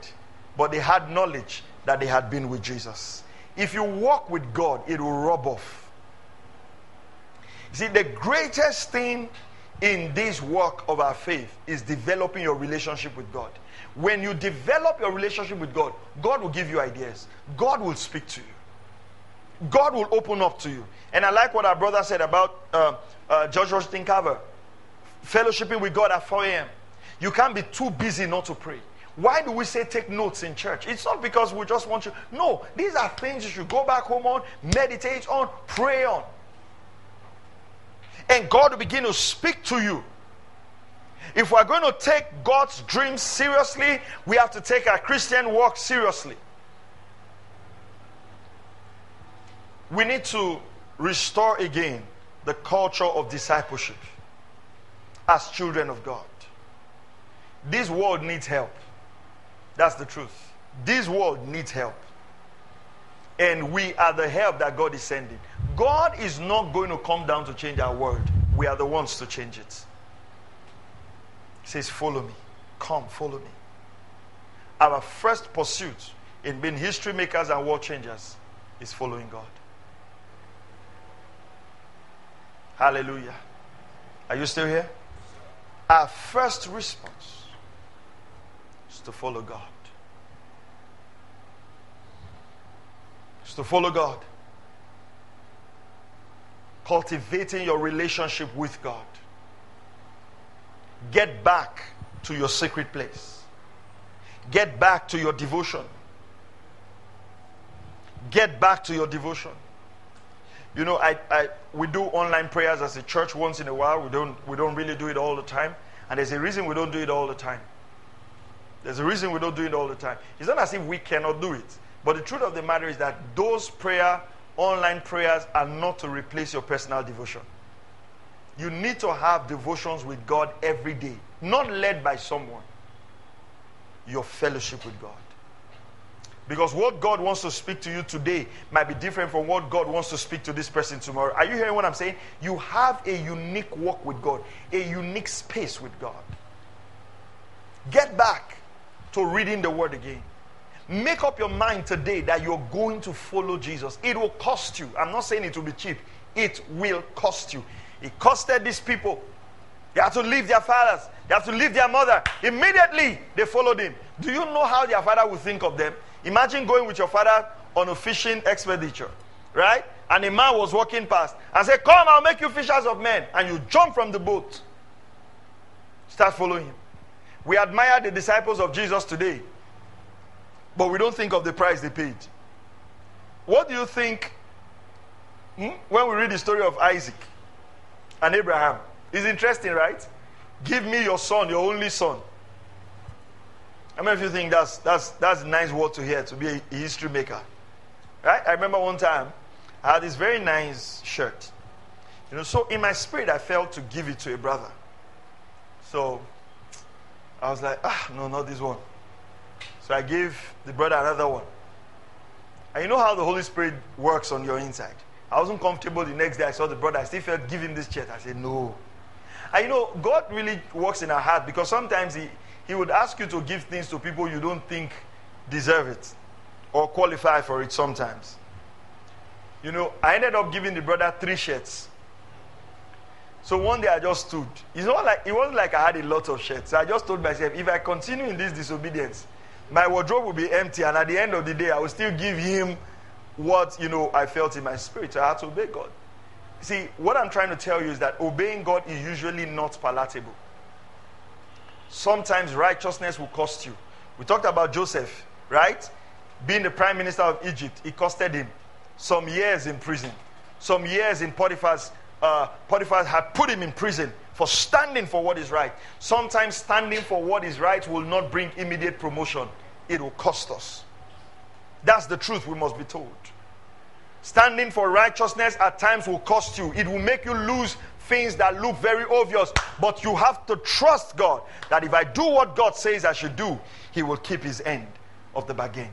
but they had knowledge that they had been with Jesus. If you walk with God, it will rub off. You see, the greatest thing in this work of our faith is developing your relationship with God. When you develop your relationship with God, God will give you ideas, God will speak to you, God will open up to you. And I like what our brother said about uh, uh, George Washington Carver fellowshipping with God at 4 a.m. You can't be too busy not to pray. Why do we say take notes in church? It's not because we just want you. No, these are things you should go back home on, meditate on, pray on. And God will begin to speak to you. If we're going to take God's dreams seriously, we have to take our Christian walk seriously. We need to restore again the culture of discipleship as children of God. This world needs help. That's the truth. This world needs help. And we are the help that God is sending. God is not going to come down to change our world. We are the ones to change it. He says, Follow me. Come, follow me. Our first pursuit in being history makers and world changers is following God. Hallelujah. Are you still here? Our first response is to follow God. Is to follow God. Cultivating your relationship with God. Get back to your secret place. Get back to your devotion. Get back to your devotion. You know, I, I, we do online prayers as a church once in a while. We don't, we don't really do it all the time. And there's a reason we don't do it all the time. There's a reason we don't do it all the time. It's not as if we cannot do it. But the truth of the matter is that those prayer, online prayers, are not to replace your personal devotion. You need to have devotions with God every day, not led by someone. Your fellowship with God. Because what God wants to speak to you today might be different from what God wants to speak to this person tomorrow. Are you hearing what I'm saying? You have a unique walk with God, a unique space with God. Get back to reading the Word again. Make up your mind today that you're going to follow Jesus. It will cost you. I'm not saying it will be cheap, it will cost you. It costed these people. They had to leave their fathers, they have to leave their mother. Immediately, they followed him. Do you know how their father would think of them? Imagine going with your father on a fishing expedition, right? And a man was walking past and said, Come, I'll make you fishers of men. And you jump from the boat. Start following him. We admire the disciples of Jesus today, but we don't think of the price they paid. What do you think hmm, when we read the story of Isaac and Abraham? It's interesting, right? Give me your son, your only son. How many of you think that's, that's, that's a nice word to hear to be a, history maker? Right? I remember one time I had this very nice shirt. You know, so in my spirit I felt to give it to a brother. So I was like, ah, no, not this one. So I gave the brother another one. And you know how the Holy Spirit works on your inside. I wasn't comfortable the next day. I saw the brother. I still felt, give him this shirt. I said, no. And you know, God really works in our heart because sometimes he, he would ask you to give things to people you don't think deserve it or qualify for it sometimes. You know, I ended up giving the brother three shirts. So one day I just stood. It's not like it wasn't like I had a lot of shirts. I just told myself, if I continue in this disobedience, my wardrobe will be empty, and at the end of the day, I will still give him what you know I felt in my spirit. I had to obey God. See, what I'm trying to tell you is that obeying God is usually not palatable. Sometimes righteousness will cost you. We talked about Joseph, right? Being the prime minister of Egypt, it costed him some years in prison, some years in Potiphar's. Uh, Potiphar had put him in prison for standing for what is right. Sometimes standing for what is right will not bring immediate promotion, it will cost us. That's the truth we must be told. Standing for righteousness at times will cost you. It will make you lose things that look very obvious. But you have to trust God that if I do what God says I should do, He will keep His end of the bargain.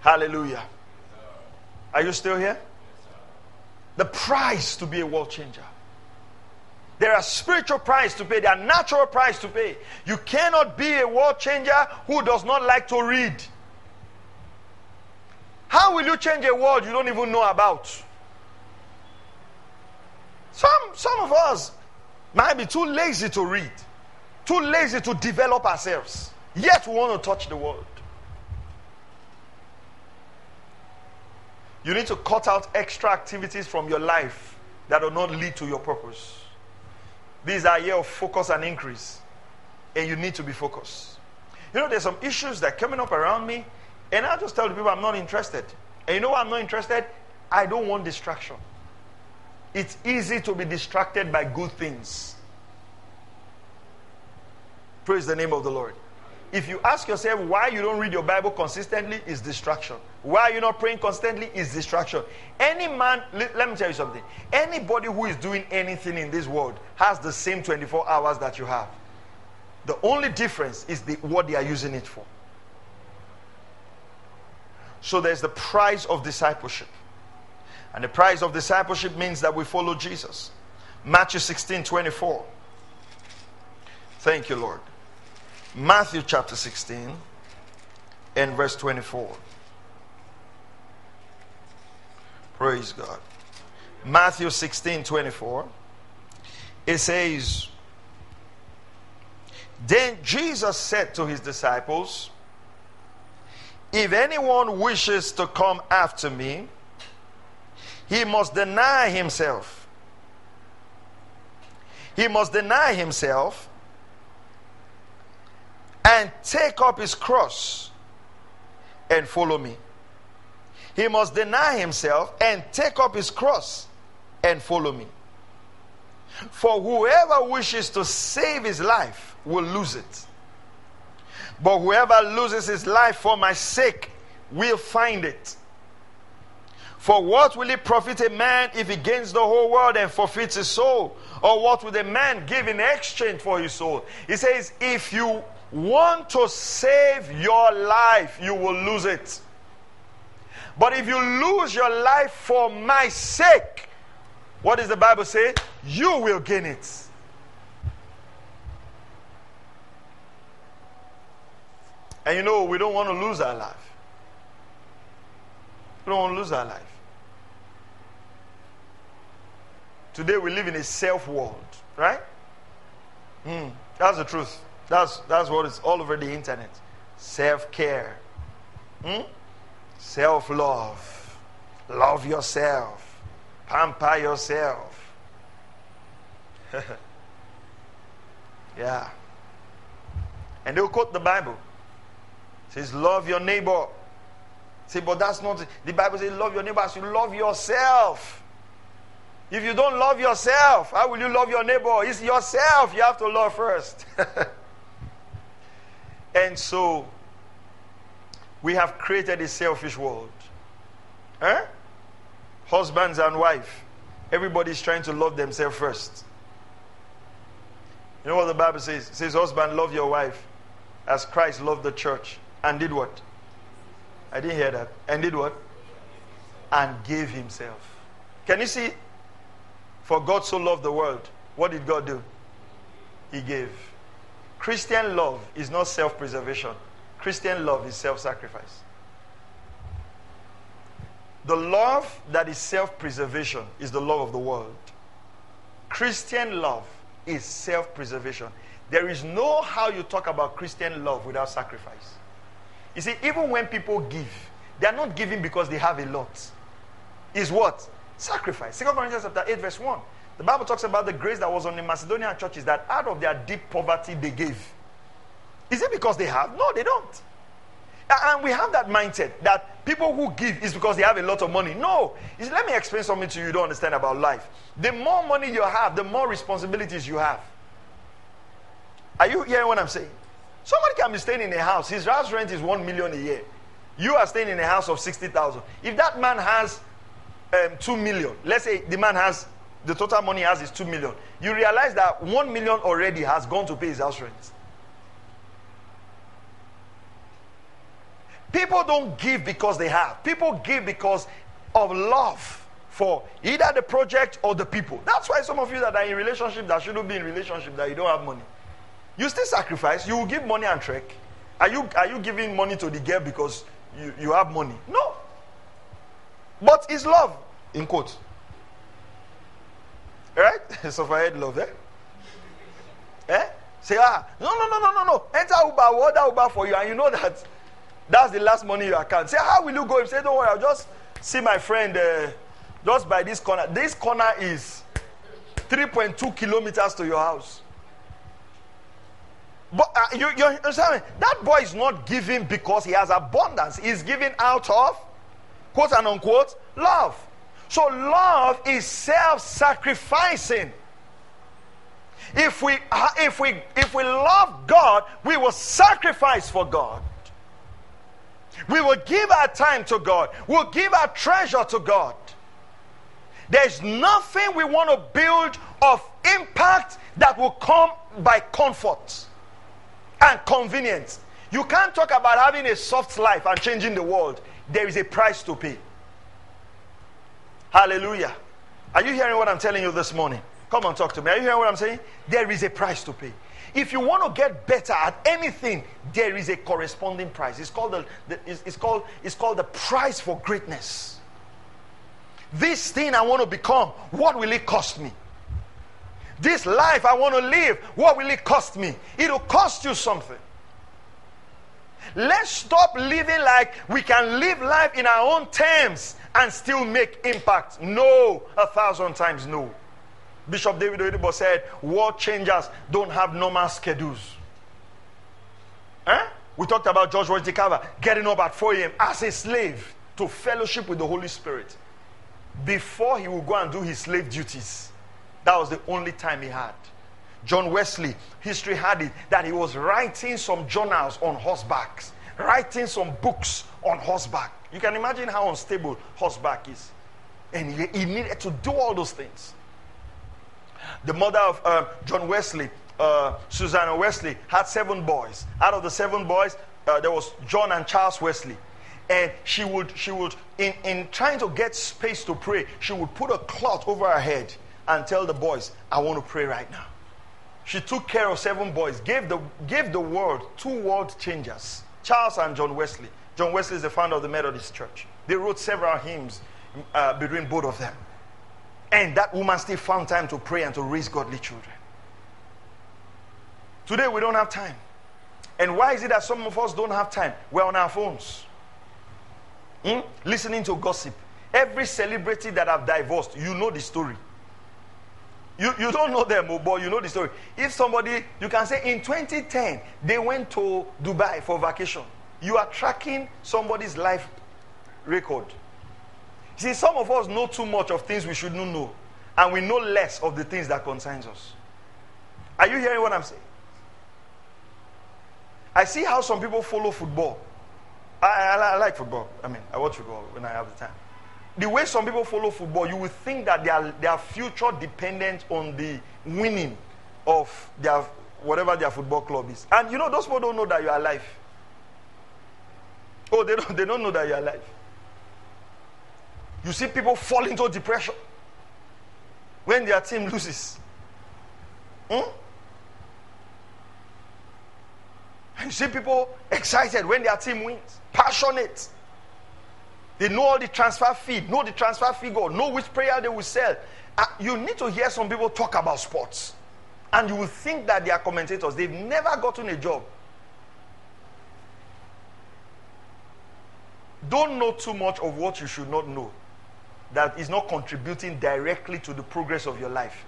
Hallelujah. Are you still here? The price to be a world changer. There are spiritual price to pay. There are natural price to pay. You cannot be a world changer who does not like to read. How will you change a world you don't even know about? Some, some of us might be too lazy to read, too lazy to develop ourselves, yet we want to touch the world. You need to cut out extra activities from your life that will not lead to your purpose. These are year of focus and increase. And you need to be focused. You know, there's some issues that are coming up around me, and I just tell the people I'm not interested. And you know why I'm not interested? I don't want distraction. It's easy to be distracted by good things. Praise the name of the Lord. If you ask yourself why you don't read your Bible consistently, is distraction. Why you're not praying constantly is distraction. Any man, let me tell you something. Anybody who is doing anything in this world has the same 24 hours that you have. The only difference is the, what they are using it for. So there's the price of discipleship. And the price of discipleship means that we follow Jesus. Matthew 16 24. Thank you, Lord. Matthew chapter 16 and verse 24. Praise God. Matthew 16 24. It says, Then Jesus said to his disciples, If anyone wishes to come after me, he must deny himself. He must deny himself and take up his cross and follow me. He must deny himself and take up his cross and follow me. For whoever wishes to save his life will lose it. But whoever loses his life for my sake will find it. For what will it profit a man if he gains the whole world and forfeits his soul? Or what will a man give in exchange for his soul? He says, If you want to save your life, you will lose it. But if you lose your life for my sake, what does the Bible say? You will gain it. And you know, we don't want to lose our life. We don't want to lose our life. Today we live in a self world, right? Mm, that's the truth. That's, that's what is all over the internet. Self care. Hmm? Self love. Love yourself. Pamper yourself. [LAUGHS] yeah. And they'll quote the Bible. It says, Love your neighbor. Say, but that's not the Bible says, Love your neighbor as you love yourself. If you don't love yourself, how will you love your neighbor? It's yourself you have to love first. [LAUGHS] and so, we have created a selfish world. Huh? Husbands and wife, everybody's trying to love themselves first. You know what the Bible says? It says, Husband, love your wife as Christ loved the church and did what? I didn't hear that. And did what? And gave himself. Can you see? For God so loved the world. What did God do? He gave. Christian love is not self preservation, Christian love is self sacrifice. The love that is self preservation is the love of the world. Christian love is self preservation. There is no how you talk about Christian love without sacrifice. You see, even when people give, they are not giving because they have a lot. Is what? Sacrifice. 2 Corinthians chapter 8, verse 1. The Bible talks about the grace that was on the Macedonian churches that out of their deep poverty they gave. Is it because they have? No, they don't. And we have that mindset that people who give is because they have a lot of money. No. Let me explain something to you you don't understand about life. The more money you have, the more responsibilities you have. Are you hearing what I'm saying? Somebody can be staying in a house. His house rent is one million a year. You are staying in a house of 60,000. If that man has um, 2 million, let's say the man has the total money he has is 2 million. You realize that 1 million already has gone to pay his house rent. People don't give because they have. People give because of love for either the project or the people. That's why some of you that are in relationship that shouldn't be in relationship that you don't have money. You still sacrifice. You will give money and trek. Are you are you giving money to the girl because you, you have money? No. But it's love, in quotes. Right? [LAUGHS] head love, eh? Eh? Say, ah, no, no, no, no, no, no. Enter Uber, order Uber for you, and you know that that's the last money you account. Say, how will you go? He say, don't worry, I'll just see my friend uh, just by this corner. This corner is 3.2 kilometers to your house. But uh, you, you understand? That boy is not giving because he has abundance. He's giving out of, quote and unquote, love. So love is self-sacrificing. If we, uh, if we, if we love God, we will sacrifice for God. We will give our time to God. We'll give our treasure to God. There's nothing we want to build of impact that will come by comfort and convenience. You can't talk about having a soft life and changing the world. There is a price to pay. Hallelujah. Are you hearing what I'm telling you this morning? Come on, talk to me. Are you hearing what I'm saying? There is a price to pay. If you want to get better at anything, there is a corresponding price. It's called the, the it's, it's, called it's called the price for greatness. This thing I want to become, what will it cost me? This life I want to live, what will it cost me? It'll cost you something. Let's stop living like we can live life in our own terms and still make impact. No, a thousand times no. Bishop David Oyedepo said, world changers don't have normal schedules. Eh? We talked about George Washington getting up at 4 a.m. as a slave to fellowship with the Holy Spirit before he would go and do his slave duties. That was the only time he had. John Wesley, history had it that he was writing some journals on horsebacks, writing some books on horseback. You can imagine how unstable horseback is. And he, he needed to do all those things. The mother of uh, John Wesley, uh, Susanna Wesley, had seven boys. Out of the seven boys, uh, there was John and Charles Wesley. And she would, she would in, in trying to get space to pray, she would put a cloth over her head and tell the boys, I want to pray right now. She took care of seven boys, gave the, gave the world two world changers, Charles and John Wesley. John Wesley is the founder of the Methodist Church. They wrote several hymns uh, between both of them. And that woman still found time to pray and to raise godly children. Today we don't have time. And why is it that some of us don't have time? We're on our phones. Hmm? Listening to gossip. Every celebrity that have divorced, you know the story. You, you don't know them, oh, but you know the story. If somebody, you can say in 2010, they went to Dubai for vacation. You are tracking somebody's life record. See, some of us know too much of things we should not know, and we know less of the things that concerns us. Are you hearing what I'm saying? I see how some people follow football. I, I, I like football. I mean, I watch football when I have the time. The way some people follow football, you would think that their, their future dependent on the winning of their whatever their football club is. And you know, those people don't know that you're alive. Oh, they don't, they don't know that you're alive. You see people fall into depression when their team loses. Hmm? And you see people excited when their team wins, passionate. They know all the transfer fee, know the transfer figure, know which prayer they will sell. Uh, you need to hear some people talk about sports. And you will think that they are commentators. They've never gotten a job. Don't know too much of what you should not know that is not contributing directly to the progress of your life.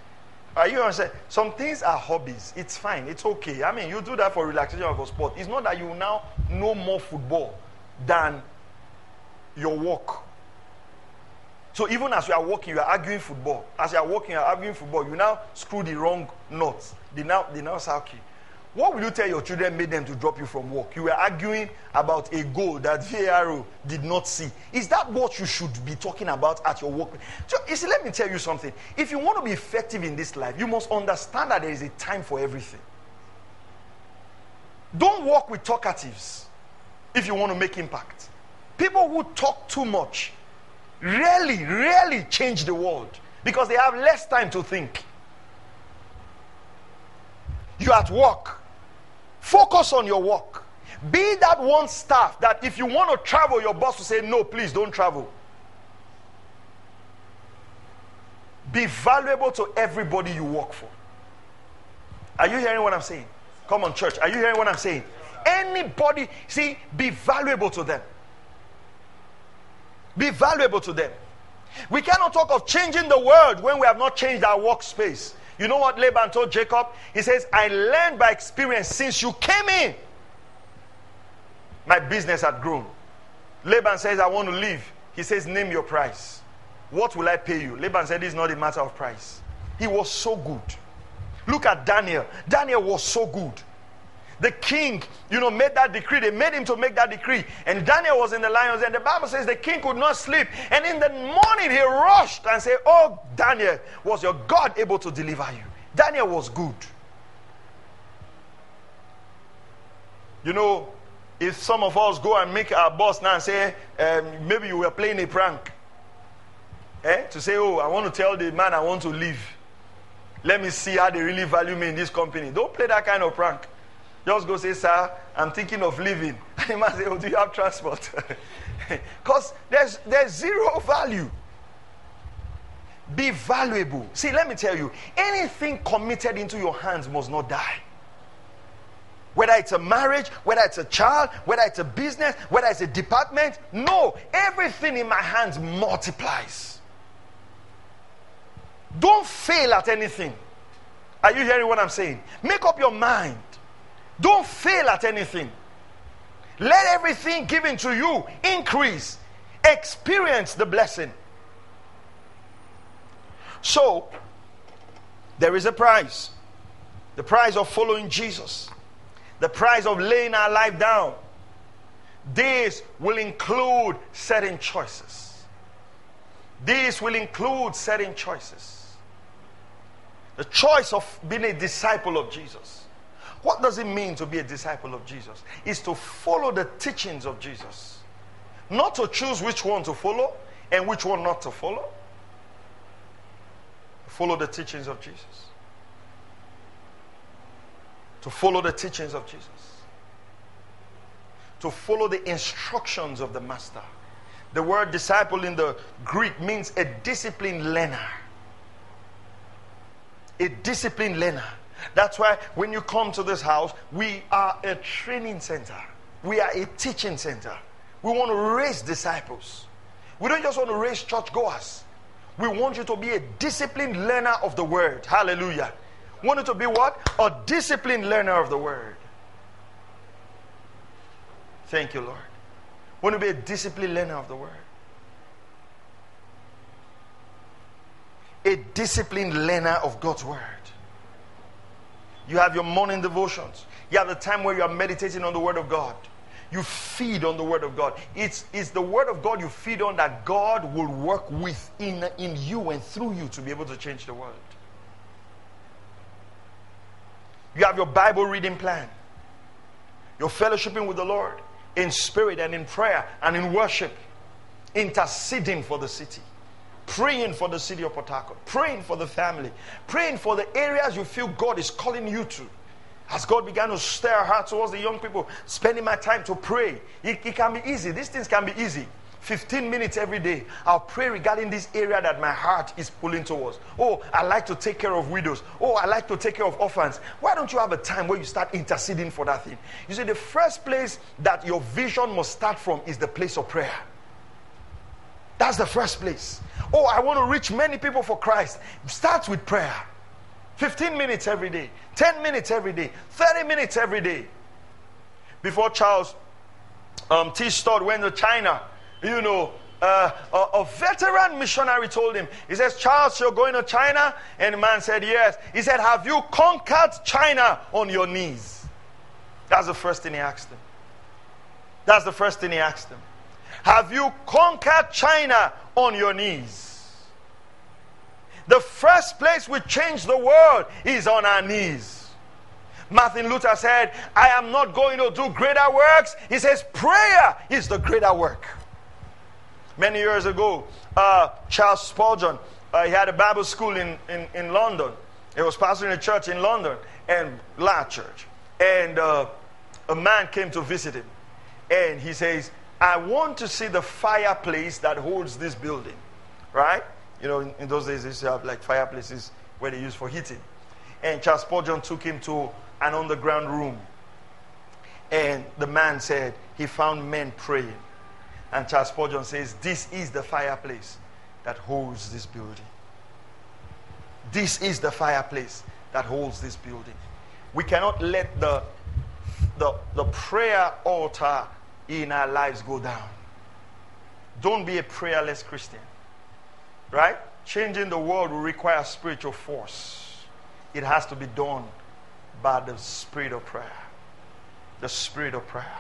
Are you understand? Some things are hobbies. It's fine. It's okay. I mean, you do that for relaxation of a sport. It's not that you now know more football than your work. So even as you are walking, you are arguing football. As you are walking, you are arguing football. You now screw the wrong knots. They now they now say, okay. What will you tell your children made them to drop you from work? You were arguing about a goal that VARO did not see. Is that what you should be talking about at your work? So, you see, let me tell you something. If you want to be effective in this life, you must understand that there is a time for everything. Don't work with talkatives if you want to make impact. People who talk too much really, really change the world because they have less time to think. You're at work. Focus on your work. Be that one staff that if you want to travel, your boss will say, No, please don't travel. Be valuable to everybody you work for. Are you hearing what I'm saying? Come on, church. Are you hearing what I'm saying? Anybody, see, be valuable to them. Be valuable to them. We cannot talk of changing the world when we have not changed our workspace. You know what Laban told Jacob? He says, I learned by experience since you came in. My business had grown. Laban says, I want to leave. He says, Name your price. What will I pay you? Laban said, It's not a matter of price. He was so good. Look at Daniel. Daniel was so good the king, you know, made that decree. They made him to make that decree. And Daniel was in the lions, and the Bible says the king could not sleep. And in the morning, he rushed and said, Oh, Daniel, was your God able to deliver you? Daniel was good. You know, if some of us go and make our boss now and say, um, maybe you were playing a prank, eh? to say, Oh, I want to tell the man I want to leave. Let me see how they really value me in this company. Don't play that kind of prank. Just go say, Sir, I'm thinking of leaving. And the man say, Oh, do you have transport? [LAUGHS] Because there's, there's zero value. Be valuable. See, let me tell you anything committed into your hands must not die. Whether it's a marriage, whether it's a child, whether it's a business, whether it's a department, no, everything in my hands multiplies. Don't fail at anything. Are you hearing what I'm saying? Make up your mind. Don't fail at anything. Let everything given to you increase. Experience the blessing. So, there is a price the price of following Jesus, the price of laying our life down. This will include certain choices. This will include certain choices. The choice of being a disciple of Jesus what does it mean to be a disciple of Jesus? Is to follow the teachings of Jesus. Not to choose which one to follow and which one not to follow. Follow the teachings of Jesus. To follow the teachings of Jesus. To follow the instructions of the Master. The word disciple in the Greek means a disciplined learner. A disciplined learner. That's why when you come to this house, we are a training center, we are a teaching center. We want to raise disciples. We don't just want to raise churchgoers. We want you to be a disciplined learner of the word. Hallelujah. Want you to be what? A disciplined learner of the word. Thank you, Lord. Want to be a disciplined learner of the word. A disciplined learner of God's word. You have your morning devotions. You have the time where you are meditating on the Word of God. You feed on the Word of God. It's, it's the Word of God you feed on that God will work with in, in you and through you to be able to change the world. You have your Bible reading plan. You're fellowshipping with the Lord in spirit and in prayer and in worship, interceding for the city, praying for the city of Harcourt, praying for the family, praying for the areas you feel God is calling you to. As God began to stir our heart towards the young people, spending my time to pray. It, it can be easy. These things can be easy. 15 minutes every day. I'll pray regarding this area that my heart is pulling towards. Oh, I like to take care of widows. Oh, I like to take care of orphans. Why don't you have a time where you start interceding for that thing? You see, the first place that your vision must start from is the place of prayer. That's the first place. Oh, I want to reach many people for Christ. Start with prayer. 15 minutes every day, 10 minutes every day, 30 minutes every day. Before Charles um, T. Studd went to China, you know, uh, a, a, veteran missionary told him, he says, Charles, you're going to China? And the man said, Yes. He said, Have you conquered China on your knees? That's the first thing he asked him. That's the first thing he asked him. Have you conquered China on your knees? The first place we change the world is on our knees. Martin Luther said, I am not going to do greater works. He says, prayer is the greater work. Many years ago, uh, Charles Spurgeon, uh, he had a Bible school in, in, in London. He was pastoring a church in London, and large church. And uh, a man came to visit him. And he says, I want to see the fireplace that holds this building. Right? You know, in, in those days, they used to have like fireplaces where they use for heating. And Charles Spurgeon took him to an underground room. And the man said he found men praying. And Charles Spurgeon says, This is the fireplace that holds this building. This is the fireplace that holds this building. We cannot let the, the, the prayer altar in our lives go down. Don't be a prayerless Christian. Right? Changing the world will require spiritual force. It has to be done by the spirit of prayer. The spirit of prayer.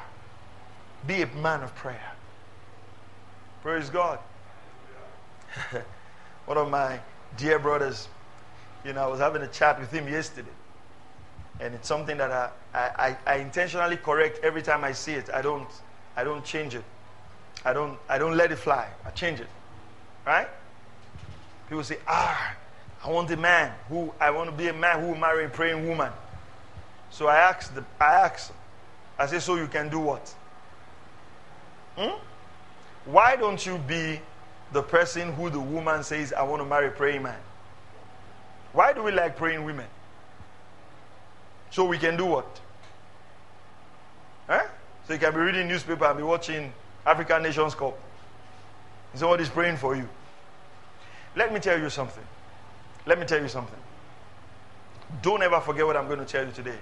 Be a man of prayer. Praise God. [LAUGHS] One of my dear brothers, you know, I was having a chat with him yesterday. And it's something that I, I, I intentionally correct every time I see it. I don't, I don't change it. I don't, I don't let it fly. I change it. Right? People say, ah, I want a man who I want to be a man who will marry a praying woman. So I asked the, I asked, I say, so you can do what? Hmm? Why don't you be the person who the woman says, I want to marry a praying man? Why do we like praying women? So we can do what? Huh? So you can be reading newspaper and be watching African Nations Cup. Somebody's praying for you. Let me tell you something. Let me tell you something. Don't ever forget what I'm going to tell you today.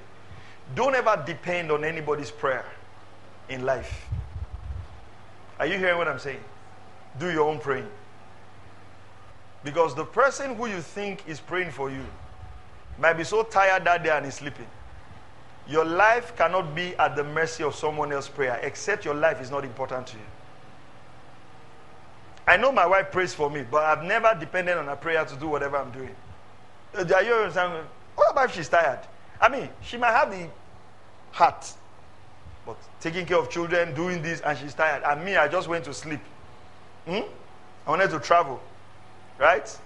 Don't ever depend on anybody's prayer in life. Are you hearing what I'm saying? Do your own praying. Because the person who you think is praying for you might be so tired that day and is sleeping. Your life cannot be at the mercy of someone else's prayer, except your life is not important to you. I know my wife prays for me, but I've never depended on her prayer to do whatever I'm doing. Uh, are you understand? What about if she's tired? I mean, she might have the heart, but taking care of children, doing this, and she's tired. And me, I just went to sleep. Hmm? I wanted to travel, right?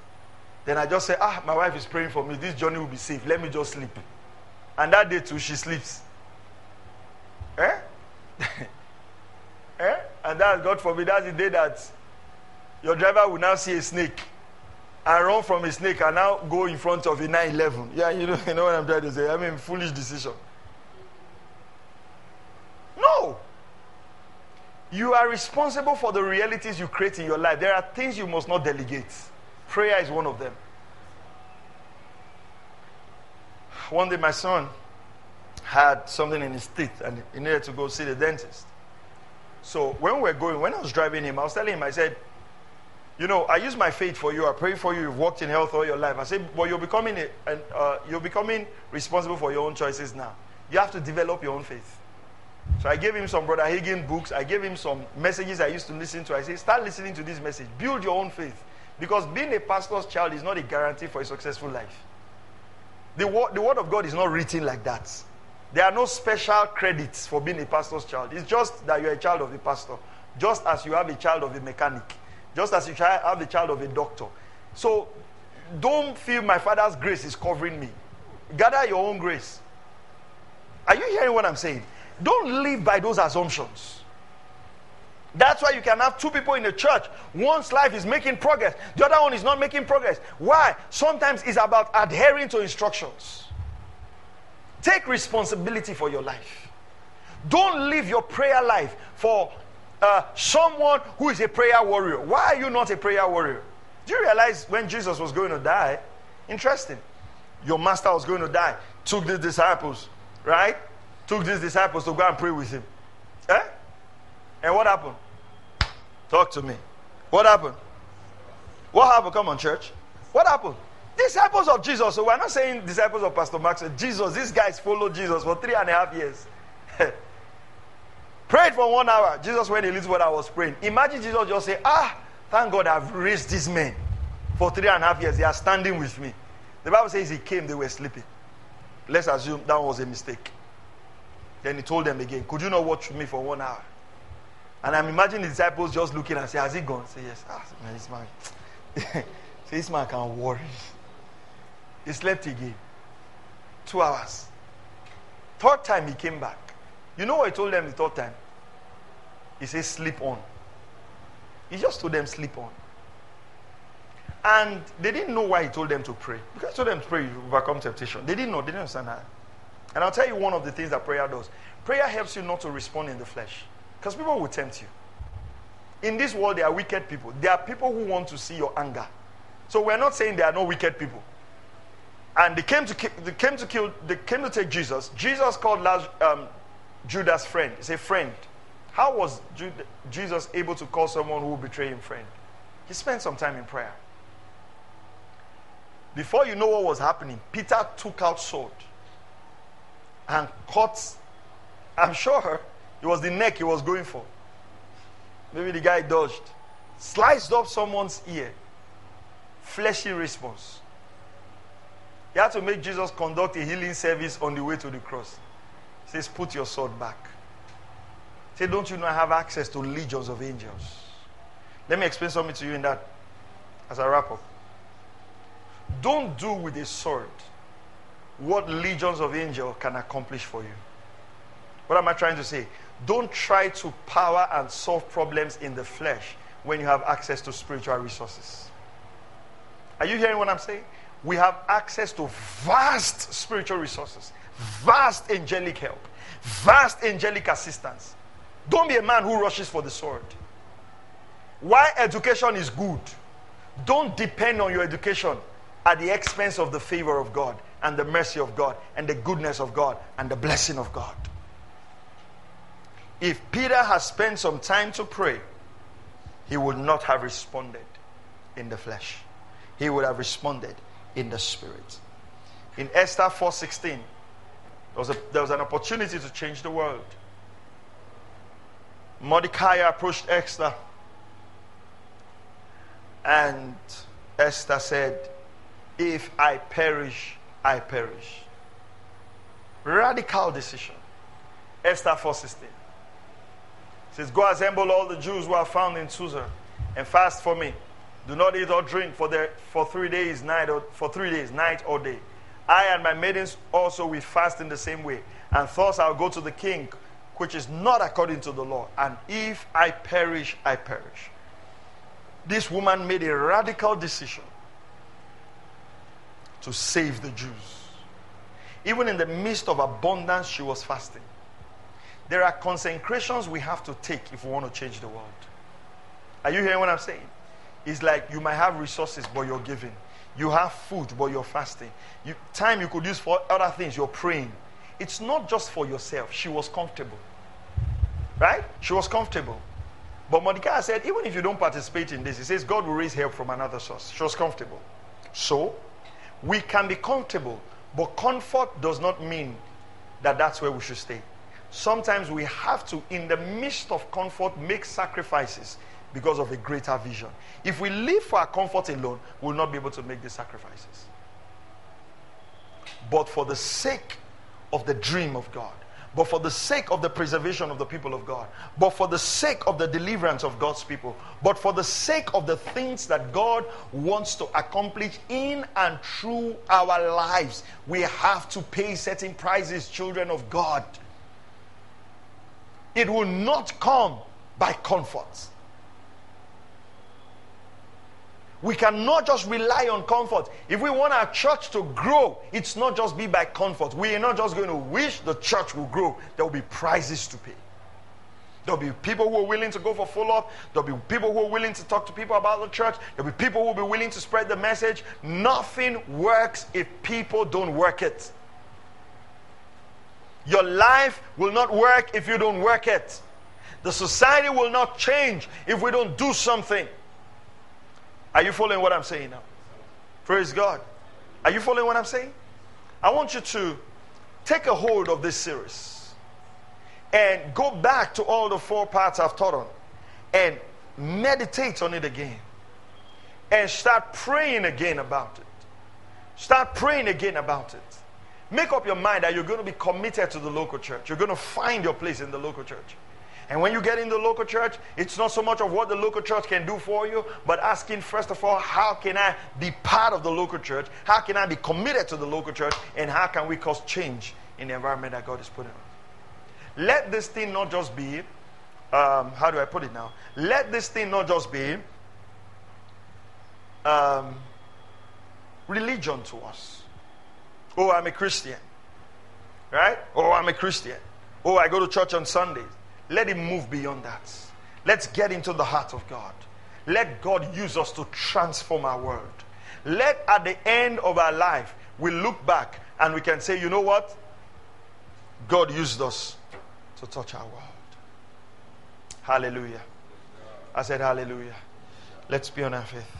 Then I just say, ah, my wife is praying for me. This journey will be safe. Let me just sleep. And that day too, she sleeps. Eh? [LAUGHS] eh? And that, God forbid, that's the day that your driver will now see a snake and run from a snake and now go in front of a 911. Yeah, you know, [LAUGHS] you know what I'm trying to say. I mean, foolish decision. No. You are responsible for the realities you create in your life. There are things you must not delegate. Prayer is one of them. One day, my son had something in his teeth and he needed to go see the dentist. So, when we were going, when I was driving him, I was telling him, I said, you know, I use my faith for you. I pray for you. You've walked in health all your life. I say, but you're becoming a, uh, you're becoming responsible for your own choices now. You have to develop your own faith. So I gave him some Brother Hagin books. I gave him some messages I used to listen to. I say, start listening to this message. Build your own faith. Because being a pastor's child is not a guarantee for a successful life. The word, the word of God is not written like that. There are no special credits for being a pastor's child. It's just that you're a child of the pastor, just as you have a child of a mechanic, just as you have a child of a doctor. So don't feel my father's grace is covering me. Gather your own grace. Are you hearing what I'm saying? Don't live by those assumptions. That's why you can have two people in the church. One's life is making progress, the other one is not making progress. Why? Sometimes it's about adhering to instructions. Take responsibility for your life. Don't live your prayer life for uh, someone who is a prayer warrior. Why are you not a prayer warrior? Do you realize when Jesus was going to die? Interesting. Your master was going to die. Took the disciples, right? Took these disciples to go and pray with him. Eh? And what happened? Talk to me. What happened? What happened? Come on, church. What happened? Disciples of Jesus. So we're not saying disciples of Pastor Max. Jesus. These guys followed Jesus for three and a half years. [LAUGHS] Prayed for one hour. Jesus went little what I was praying. Imagine Jesus just say, Ah, thank God I've raised these men for three and a half years. They are standing with me. The Bible says he came, they were sleeping. Let's assume that was a mistake. Then he told them again, Could you not watch me for one hour? And I'm imagining the disciples just looking and say, Has he gone? Say, Yes. Ah, man, this man. [LAUGHS] say, This man can worry. He slept again. Two hours. Third time he came back. You know what he told them the third time? He says, Sleep on. He just told them, Sleep on. And they didn't know why he told them to pray. Because he told them to pray, you overcome temptation. They didn't know, they didn't understand that. And I'll tell you one of the things that prayer does. Prayer helps you not to respond in the flesh. Because people will tempt you. In this world, there are wicked people. There are people who want to see your anger. So we're not saying there are no wicked people. And they came to, they came to kill, they came to take Jesus. Jesus called um, Judas friend. He said, friend. How was Jude, Jesus able to call someone who will betray him friend? He spent some time in prayer. Before you know what was happening, Peter took out sword and cut. I'm sure it was the neck he was going for. Maybe the guy dodged. Sliced up someone's ear. Fleshy response. He had to make Jesus conduct a healing service on the way to the cross. He says, Put your sword back. Say, Don't you know I have access to legions of angels? Let me explain something to you in that as I wrap up. Don't do with a sword what legions of angels can accomplish for you. What am I trying to say? Don't try to power and solve problems in the flesh when you have access to spiritual resources. Are you hearing what I'm saying? We have access to vast spiritual resources, vast angelic help, vast angelic assistance. Don't be a man who rushes for the sword. Why education is good, don't depend on your education at the expense of the favor of God and the mercy of God and the goodness of God and the blessing of God. If Peter had spent some time to pray, he would not have responded in the flesh. He would have responded in the spirit. In Esther 4:16, there was, a, there was an opportunity to change the world. Mordecai approached Esther, and Esther said, If I perish, I perish. Radical decision. Esther 4:16 says, Go assemble all the Jews who are found in Susa and fast for me. Do not eat or drink for, the, for three days, night or for three days, night or day. I and my maidens also we fast in the same way. And thus I'll go to the king, which is not according to the law. And if I perish, I perish. This woman made a radical decision to save the Jews. Even in the midst of abundance, she was fasting. There are consecrations we have to take if we want to change the world. Are you hearing what I'm saying? It's like you might have resources, but you're giving. You have food, but you're fasting. You, time you could use for other things, you're praying. It's not just for yourself. She was comfortable. Right? She was comfortable. But Mordecai said, even if you don't participate in this, he says God will raise help from another source. She was comfortable. So, we can be comfortable, but comfort does not mean that that's where we should stay. Sometimes we have to, in the midst of comfort, make sacrifices because of a greater vision. If we live for our comfort alone, we'll not be able to make the sacrifices. but for the sake of the dream of God, but for the sake of the preservation of the people of God, but for the sake of the deliverance of God's people, but for the sake of the things that God wants to accomplish in and through our lives, we have to pay certain prices, children of God. It will not come by comfort. We cannot just rely on comfort. If we want our church to grow, it's not just be by comfort. We are not just going to wish the church will grow. There will be prices to pay. There'll be people who are willing to go for follow up. There'll be people who are willing to talk to people about the church. There'll be people who will be willing to spread the message. Nothing works if people don't work it. Your life will not work if you don't work it. The society will not change if we don't do something. Are you following what I'm saying now? Praise God. Are you following what I'm saying? I want you to take a hold of this series and go back to all the four parts I've taught on and meditate on it again and start praying again about it. Start praying again about it. Make up your mind that you're going to be committed to the local church. You're going to find your place in the local church. And when you get in the local church, it's not so much of what the local church can do for you, but asking, first of all, how can I be part of the local church? How can I be committed to the local church? And how can we cause change in the environment that God is putting us? Let this thing not just be, um, how do I put it now? Let this thing not just be um, religion to us. Oh, I'm a Christian. Right? Oh, I'm a Christian. Oh, I go to church on Sundays. Let Him move beyond that. Let's get into the heart of God. Let God use us to transform our world. Let at the end of our life, we look back and we can say, you know what? God used us to touch our world. Hallelujah. I said, Hallelujah. Let's be on our faith.